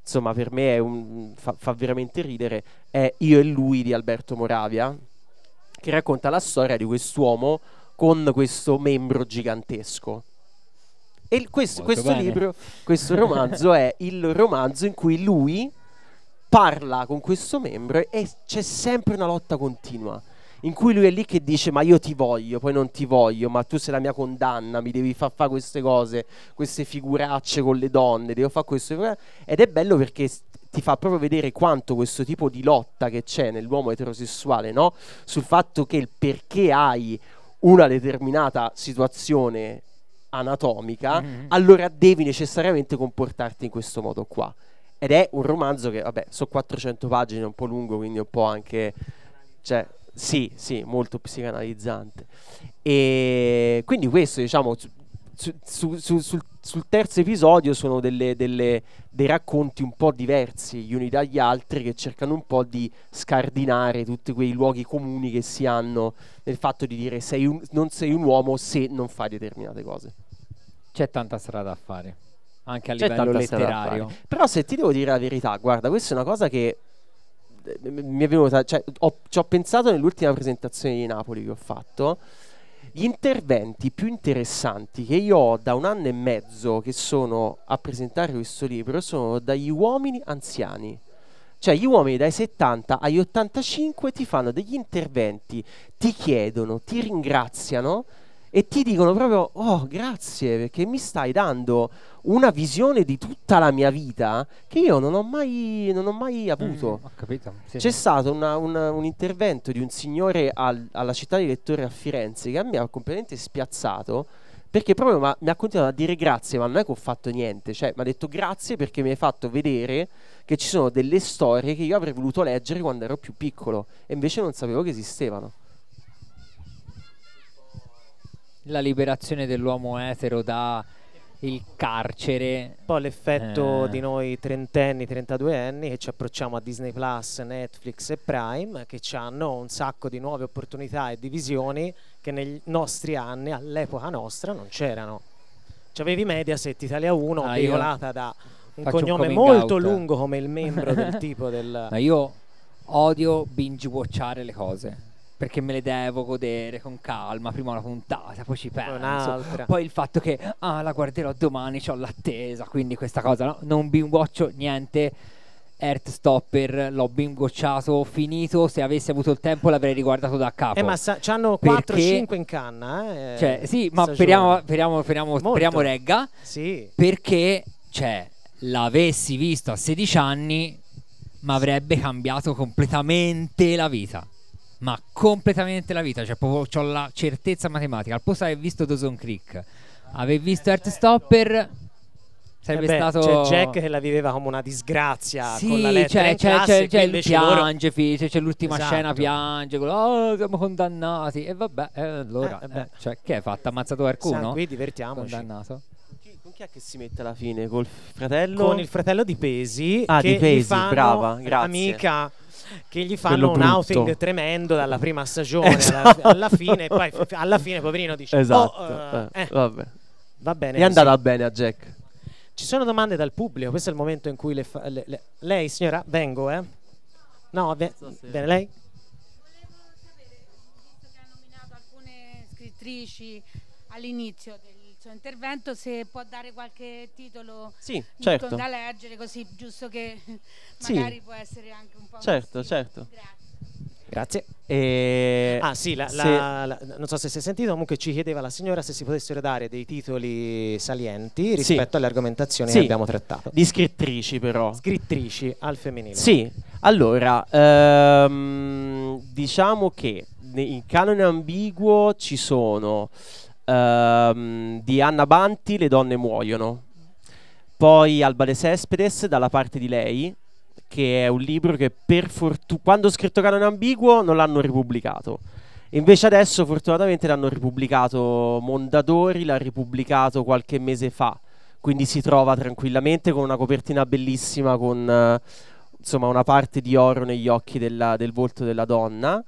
Speaker 3: insomma per me un- fa, fa veramente ridere è Io e lui di Alberto Moravia che racconta la storia di quest'uomo con questo membro gigantesco. E questo, questo libro, questo romanzo è il romanzo in cui lui parla con questo membro e- c'è sempre una lotta continua in cui lui è lì che dice ma io ti voglio, poi non ti voglio, ma tu sei la mia condanna, mi devi far fare queste cose, queste figuracce con le donne, devo fare questo. Ed è bello perché ti fa proprio vedere quanto questo tipo di lotta che c'è nell'uomo eterosessuale, no? Sul fatto che il perché hai una determinata situazione anatomica,
Speaker 1: Mhm.
Speaker 3: allora devi necessariamente comportarti in questo modo qua. Ed è un romanzo che, vabbè, sono 400 pagine, è un po' lungo, quindi un po' anche... Cioè, sì, sì, molto psicanalizzante. E quindi questo, diciamo, su- su- su- sul, sul terzo episodio sono delle- delle- dei racconti un po' diversi gli uni dagli altri che cercano un po' di scardinare tutti quei luoghi comuni che si hanno nel fatto di dire sei un- non sei un uomo se non fai determinate cose.
Speaker 1: C'è tanta strada da fare, anche a
Speaker 3: C'è
Speaker 1: livello
Speaker 3: tanta strada da
Speaker 1: letterario.
Speaker 3: fare. Però se ti devo dire la verità, guarda, questa è una cosa che eh, mi è venuta, cioè, ho, ci ho pensato nell'ultima presentazione di Napoli che ho fatto. Gli interventi più interessanti che io ho da un anno e mezzo che sono a presentare questo libro sono dagli uomini anziani. Cioè gli uomini dai 70 agli 85 ti fanno degli interventi, ti chiedono, ti ringraziano e ti dicono proprio oh grazie perché mi stai dando una visione di tutta la mia vita che io non ho mai, non ho mai avuto.
Speaker 1: Mm, ho capito. sì,
Speaker 3: C'è stato una- una- un intervento di un signore al- alla città di lettore a Firenze che a me ha completamente spiazzato perché proprio ma- mi ha continuato a dire grazie, ma non è che ho fatto niente, cioè mi ha detto grazie perché mi hai fatto vedere che ci sono delle storie che io avrei voluto leggere quando ero più piccolo e invece non sapevo che esistevano.
Speaker 1: La liberazione dell'uomo etero da il carcere.
Speaker 2: Un po' l'effetto
Speaker 1: Eh.
Speaker 2: di noi trentenni, 32 anni che ci approcciamo a Disney Plus, Netflix e Prime che ci hanno un sacco di nuove opportunità e di visioni che negli nostri anni, all'epoca nostra, non c'erano. C'avevi Mediaset Italia 1,
Speaker 1: Ah,
Speaker 2: veicolata da un
Speaker 1: un
Speaker 2: cognome
Speaker 1: coming
Speaker 2: molto
Speaker 1: out.
Speaker 2: lungo come il membro del tipo del...
Speaker 1: Ma io odio binge watchare le cose. Perché me le devo godere con calma. Prima una puntata, poi ci penso. Poi il fatto che ah, la guarderò domani, ho l'attesa. Quindi questa cosa, no? Non binge watcho niente. Earthstopper l'ho binge watchato, finito. Se avessi avuto il tempo l'avrei riguardato da capo.
Speaker 2: Eh, ma sa- c'hanno
Speaker 1: Perché-
Speaker 2: 4-5 in canna, eh,
Speaker 1: Cioè, sì, ma speriamo, speriamo, speriamo, speriamo regga.
Speaker 2: Sì.
Speaker 1: Perché, cioè, l'avessi visto a 16 anni, mi avrebbe cambiato completamente la vita. Ma completamente la vita, cioè, proprio ho la certezza matematica. Al posto di aver visto Dawson Creek, aver visto Earthstopper, sarebbe
Speaker 2: Eh beh,
Speaker 1: stato.
Speaker 2: C'è Jack che la viveva come una disgrazia
Speaker 1: Sì,
Speaker 2: con la lettera in
Speaker 1: c'è,
Speaker 2: classe,
Speaker 1: c'è,
Speaker 2: qui
Speaker 1: c'è il
Speaker 2: loro-
Speaker 1: piange, fi- c'è, c'è l'ultima
Speaker 2: Esatto.
Speaker 1: scena, piange, quello, oh, siamo condannati. E vabbè, eh, allora,
Speaker 2: Eh, eh
Speaker 1: eh, cioè, che hai fatto? Ammazzato
Speaker 2: Siamo
Speaker 1: qualcuno?
Speaker 2: qui divertiamoci.
Speaker 1: Condannato?
Speaker 3: Chi- con chi è che si mette alla fine? Col fratello?
Speaker 2: Con il fratello di Pesi,
Speaker 3: Ah,
Speaker 2: che
Speaker 3: di Pesi, brava, grazie.
Speaker 2: amica, che gli fanno un outing tremendo dalla prima stagione alla,
Speaker 3: Esatto.
Speaker 2: alla fine, e poi alla fine poverino dice,
Speaker 3: Esatto.
Speaker 2: "Oh, eh,
Speaker 3: eh, vabbè.
Speaker 2: va bene.
Speaker 3: È
Speaker 2: così."
Speaker 3: andata bene a Jack.
Speaker 2: Ci sono domande dal pubblico, questo è il momento in cui le fa- le- le- lei signora, vengo, eh? No, bene, lei?
Speaker 4: Volevo sapere, visto che ha nominato alcune scrittrici all'inizio del suo intervento, se può dare qualche titolo
Speaker 3: Sì, certo.
Speaker 4: da leggere, così giusto che
Speaker 3: Sì.
Speaker 4: magari può essere anche un po'...
Speaker 3: Certo,
Speaker 4: così.
Speaker 3: certo.
Speaker 4: Grazie.
Speaker 2: Grazie.
Speaker 3: E...
Speaker 2: Ah sì, la-
Speaker 3: se-
Speaker 2: la- la- non so se si è sentito, comunque ci chiedeva la signora se si potessero dare dei titoli salienti rispetto alle argomentazioni
Speaker 3: Sì.
Speaker 2: che abbiamo trattato.
Speaker 3: Di scrittrici però.
Speaker 2: Scrittrici al femminile.
Speaker 3: Sì, allora, ehm, diciamo che in canone ambiguo ci sono ehm, di Anna Banti Le donne muoiono, poi Alba de Cespedes dalla parte di lei, che è un libro che per fortuna, quando ho scritto canone ambiguo non l'hanno ripubblicato. Invece adesso fortunatamente l'hanno ripubblicato Mondadori, l'ha ripubblicato qualche mese fa, quindi si trova tranquillamente con una copertina bellissima con eh, insomma una parte di oro negli occhi della- del volto della donna.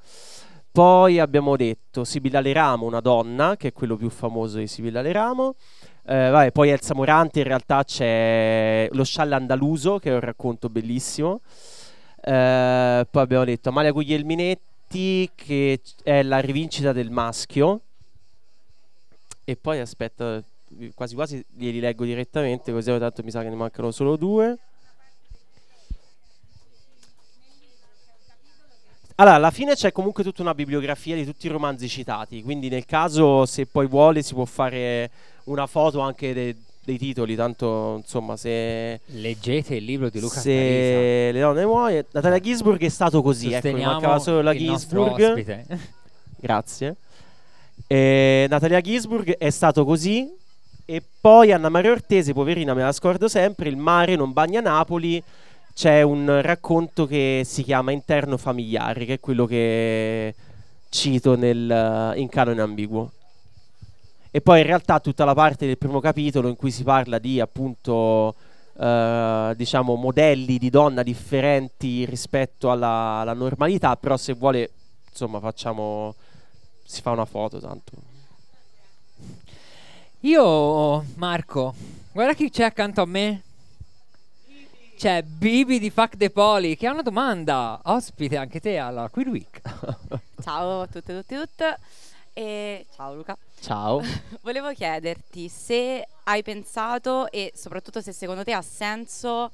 Speaker 3: Poi abbiamo detto Sibilla Leramo, una donna, che è quello più famoso di Sibilla Leramo. Eh, vabbè, poi Elsa Morante, in realtà c'è Lo scialle andaluso, che è un racconto bellissimo. Eh, poi abbiamo detto Amalia Guglielminetti, che è la rivincita del maschio. E poi aspetta, quasi quasi glieli leggo direttamente, così tanto mi sa che ne mancano solo due. Allora, alla fine c'è comunque tutta una bibliografia di tutti i romanzi citati, quindi nel caso, se poi vuole, si può fare una foto anche de- dei titoli, tanto insomma, se,
Speaker 1: Leggete il libro di Luca
Speaker 3: se le donne muoiono... Natalia Gisburg è stato così, ecco,
Speaker 1: Sosteniamo
Speaker 3: mancava solo la Gisburg. Grazie. E Natalia Gisburg è stato così E poi Anna Maria Ortese, poverina, me la scordo sempre, Il mare non bagna Napoli. C'è un racconto che si chiama Interno familiare, che è quello che cito nel, in canone ambiguo. E poi in realtà tutta la parte del primo capitolo in cui si parla di appunto eh, diciamo modelli di donna differenti rispetto alla, alla normalità, però se vuole insomma facciamo si fa una foto tanto.
Speaker 1: Io, Marco, guarda chi c'è accanto a me. C'è Bibi di Fuck the Poli che ha una domanda. Ospite anche te alla Queer Week.
Speaker 5: Ciao a tutte e tutti tutte. E ciao Luca.
Speaker 3: Ciao.
Speaker 5: Volevo chiederti se hai pensato e soprattutto se secondo te ha senso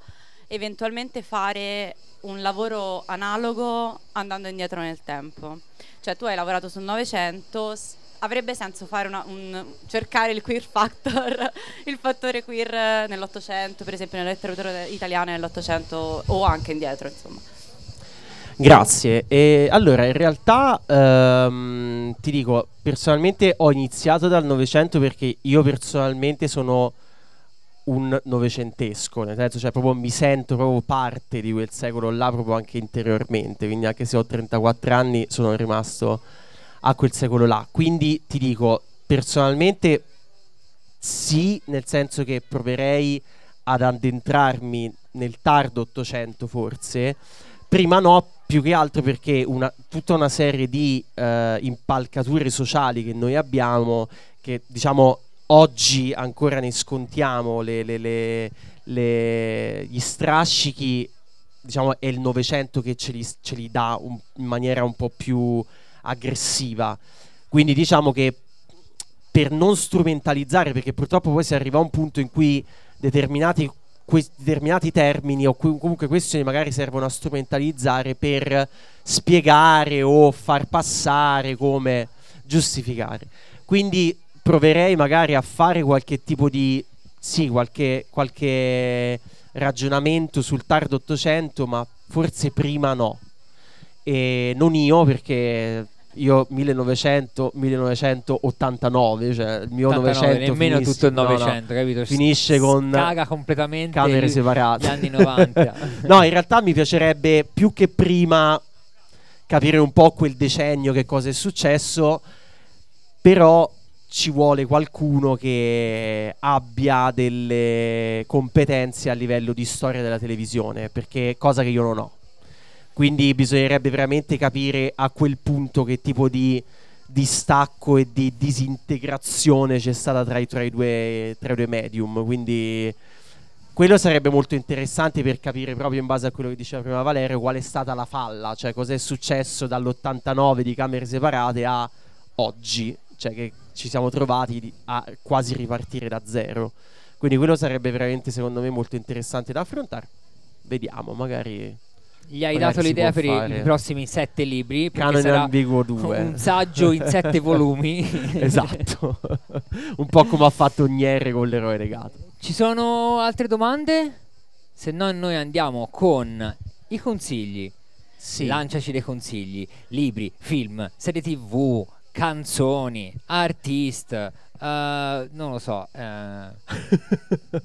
Speaker 5: eventualmente fare un lavoro analogo andando indietro nel tempo. Cioè tu hai lavorato sul Novecento, avrebbe senso una- un- cercare il queer factor, il fattore queer nell'Ottocento, per esempio nella letteratura italiana nell'Ottocento o anche indietro, insomma.
Speaker 3: Grazie. E allora, in realtà ehm, ti dico, personalmente ho iniziato dal Novecento perché io personalmente sono un novecentesco, nel senso, cioè proprio mi sento proprio parte di quel secolo là proprio anche interiormente, quindi anche se ho 34 anni sono rimasto a quel secolo là. Quindi ti dico, personalmente sì, nel senso che proverei ad addentrarmi nel tardo Ottocento forse, prima no, più che altro perché una, tutta una serie di eh, impalcature sociali che noi abbiamo, che diciamo oggi ancora ne scontiamo le- le- le- gli strascichi, diciamo è il Novecento che ce li, ce li dà un- in maniera un po' più aggressiva. Quindi diciamo che per non strumentalizzare, perché purtroppo poi si arriva a un punto in cui determinati, que- determinati termini o que- comunque questioni magari servono a strumentalizzare per spiegare o far passare come giustificare. Quindi proverei magari a fare qualche tipo di sì, qualche, qualche ragionamento sul tardo Ottocento, ma forse prima no. E non io perché io 1900 1989, cioè il mio
Speaker 1: 89,
Speaker 3: Novecento
Speaker 1: nemmeno
Speaker 3: finisce-
Speaker 1: tutto il
Speaker 3: no, no,
Speaker 1: Novecento, capito?
Speaker 3: finisce con
Speaker 1: Caga completamente
Speaker 3: camere separate.
Speaker 1: gli anni 90.
Speaker 3: no, in realtà mi piacerebbe più che prima capire un po' quel decennio che cosa è successo, però ci vuole qualcuno che abbia delle competenze a livello di storia della televisione, perché cosa che io non ho. Quindi bisognerebbe veramente capire a quel punto che tipo di distacco e di disintegrazione c'è stata tra i, tra i due, tra i due medium. Quindi quello sarebbe molto interessante per capire proprio in base a quello che diceva prima Valerio qual è stata la falla, cioè cos'è successo dall'89 di camere separate a oggi, cioè che ci siamo trovati a quasi ripartire da zero. Quindi quello sarebbe veramente secondo me molto interessante da affrontare. Vediamo, magari
Speaker 1: Gli hai dato l'idea per i,
Speaker 3: fare.
Speaker 1: i prossimi sette libri. sarà
Speaker 3: ambiguo 2.
Speaker 1: Un saggio in sette volumi.
Speaker 3: esatto. un po' come ha fatto Niere con l'eroe negato.
Speaker 1: Ci sono altre domande? Se no, noi andiamo con i consigli.
Speaker 3: Sì.
Speaker 1: Lanciaci dei consigli: libri, film, serie tv, canzoni, artist. eh, non lo so, eh,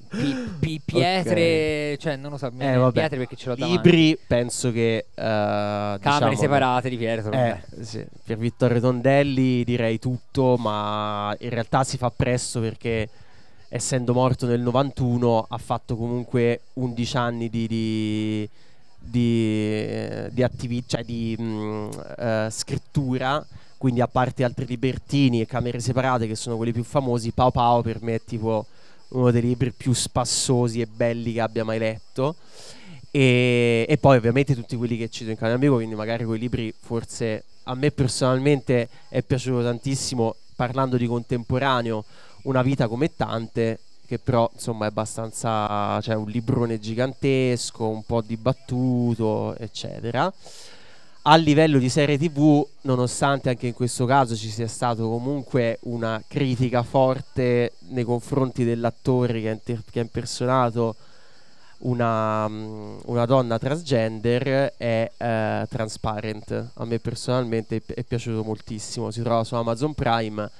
Speaker 1: pi- pi- pietre, cioè non lo so, mi
Speaker 3: Eh, vabbè.
Speaker 1: pietre perché ce l'ho davanti.
Speaker 3: Libri, penso che eh,
Speaker 1: Camere
Speaker 3: diciamo-
Speaker 1: separate di pietre.
Speaker 3: Eh, sì, per Vittorio Tondelli direi tutto, ma in realtà si fa presto perché essendo morto nel 91 ha fatto comunque 11 anni di, di, di, di attivi- cioè di mh, eh, scrittura, quindi a parte altri libertini e camere separate che sono quelli più famosi, Pau Pau per me è tipo uno dei libri più spassosi e belli che abbia mai letto. E, e poi ovviamente tutti quelli che cito in Cane Amico, quindi magari quei libri forse a me personalmente è piaciuto tantissimo parlando di contemporaneo, Una vita come tante, che però insomma è abbastanza, cioè un librone gigantesco, un po' dibattuto, eccetera. A livello di serie TV, nonostante anche in questo caso ci sia stato comunque una critica forte nei confronti dell'attore che ha, inter- che ha impersonato una, mm, una donna transgender, è eh, Transparent. A me personalmente è piaciuto moltissimo. Si trova su Amazon Prime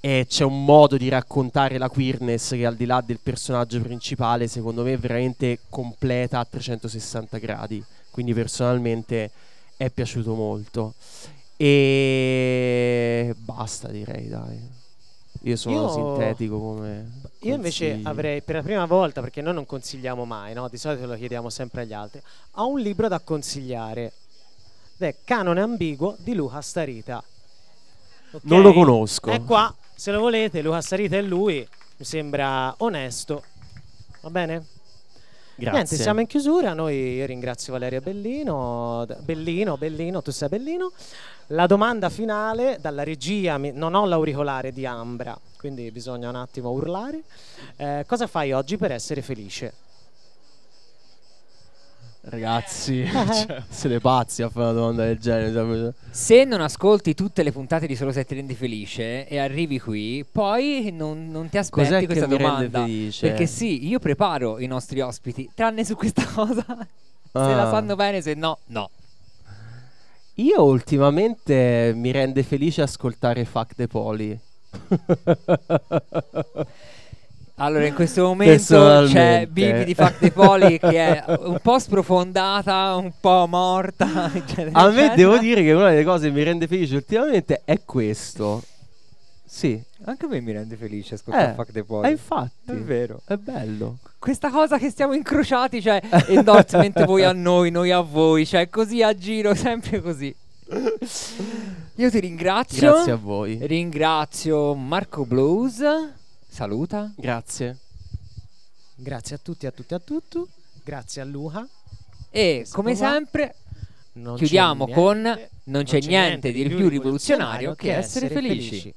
Speaker 3: e c'è un modo di raccontare la queerness che al di là del personaggio principale, secondo me, è veramente completa a 360 gradi. Quindi personalmente è piaciuto molto. E basta, direi, dai. Io sono
Speaker 2: Io-
Speaker 3: sintetico come.
Speaker 2: Io invece avrei per la prima volta, perché noi non consigliamo mai, no? di solito lo chiediamo sempre agli altri, ho un libro da consigliare. Ed è Canone ambiguo di Luca Starita. Ok?
Speaker 3: Non lo conosco.
Speaker 2: È qua, se lo volete, Luca Starita è lui, mi sembra onesto. Va bene?
Speaker 3: Grazie.
Speaker 2: Niente, siamo in chiusura. Noi io ringrazio Valeria Bellino. Bellino, Bellino, tu sei Bellino. La domanda finale dalla regia, non ho l'auricolare di Ambra, quindi bisogna un attimo urlare. Eh, cosa fai oggi per essere felice?
Speaker 3: Ragazzi, cioè, siete pazzi a fare una domanda del genere. cioè,
Speaker 1: Se non ascolti tutte le puntate di Solo se ti rendi felice e arrivi qui, poi non, non ti aspetti
Speaker 3: Cos'è
Speaker 1: questa domanda.
Speaker 3: felice?
Speaker 1: Perché sì, io preparo i nostri ospiti, tranne su questa cosa. Se
Speaker 3: Ah.
Speaker 1: la sanno bene, se no, no.
Speaker 3: Io ultimamente mi rende felice ascoltare Fuck the Poli.
Speaker 1: Allora, in questo momento c'è Bibi di Fact the Poli che è un po' sprofondata, un po' morta. eccetera,
Speaker 3: A me
Speaker 1: eccetera.
Speaker 3: devo dire che una delle cose che mi rende felice ultimamente è questo. Sì,
Speaker 1: Anche a me mi rende felice ascoltare
Speaker 3: eh,
Speaker 1: Fact the
Speaker 3: eh,
Speaker 1: Poli.
Speaker 3: infatti.
Speaker 1: È vero.
Speaker 3: È bello.
Speaker 1: Questa cosa che stiamo incrociati, cioè endorsement voi a noi, noi a voi, cioè così a giro, sempre così. Io ti ringrazio.
Speaker 3: Grazie a voi.
Speaker 1: Ringrazio Marco Blues. Saluta.
Speaker 3: Grazie.
Speaker 2: Grazie a tutti, a tutti, a tutti. Grazie a Luca.
Speaker 1: E come sempre
Speaker 2: Non
Speaker 1: chiudiamo
Speaker 2: niente-
Speaker 1: con Non c'è niente di più rivoluzionario
Speaker 2: rivoluzionario
Speaker 1: che essere felici.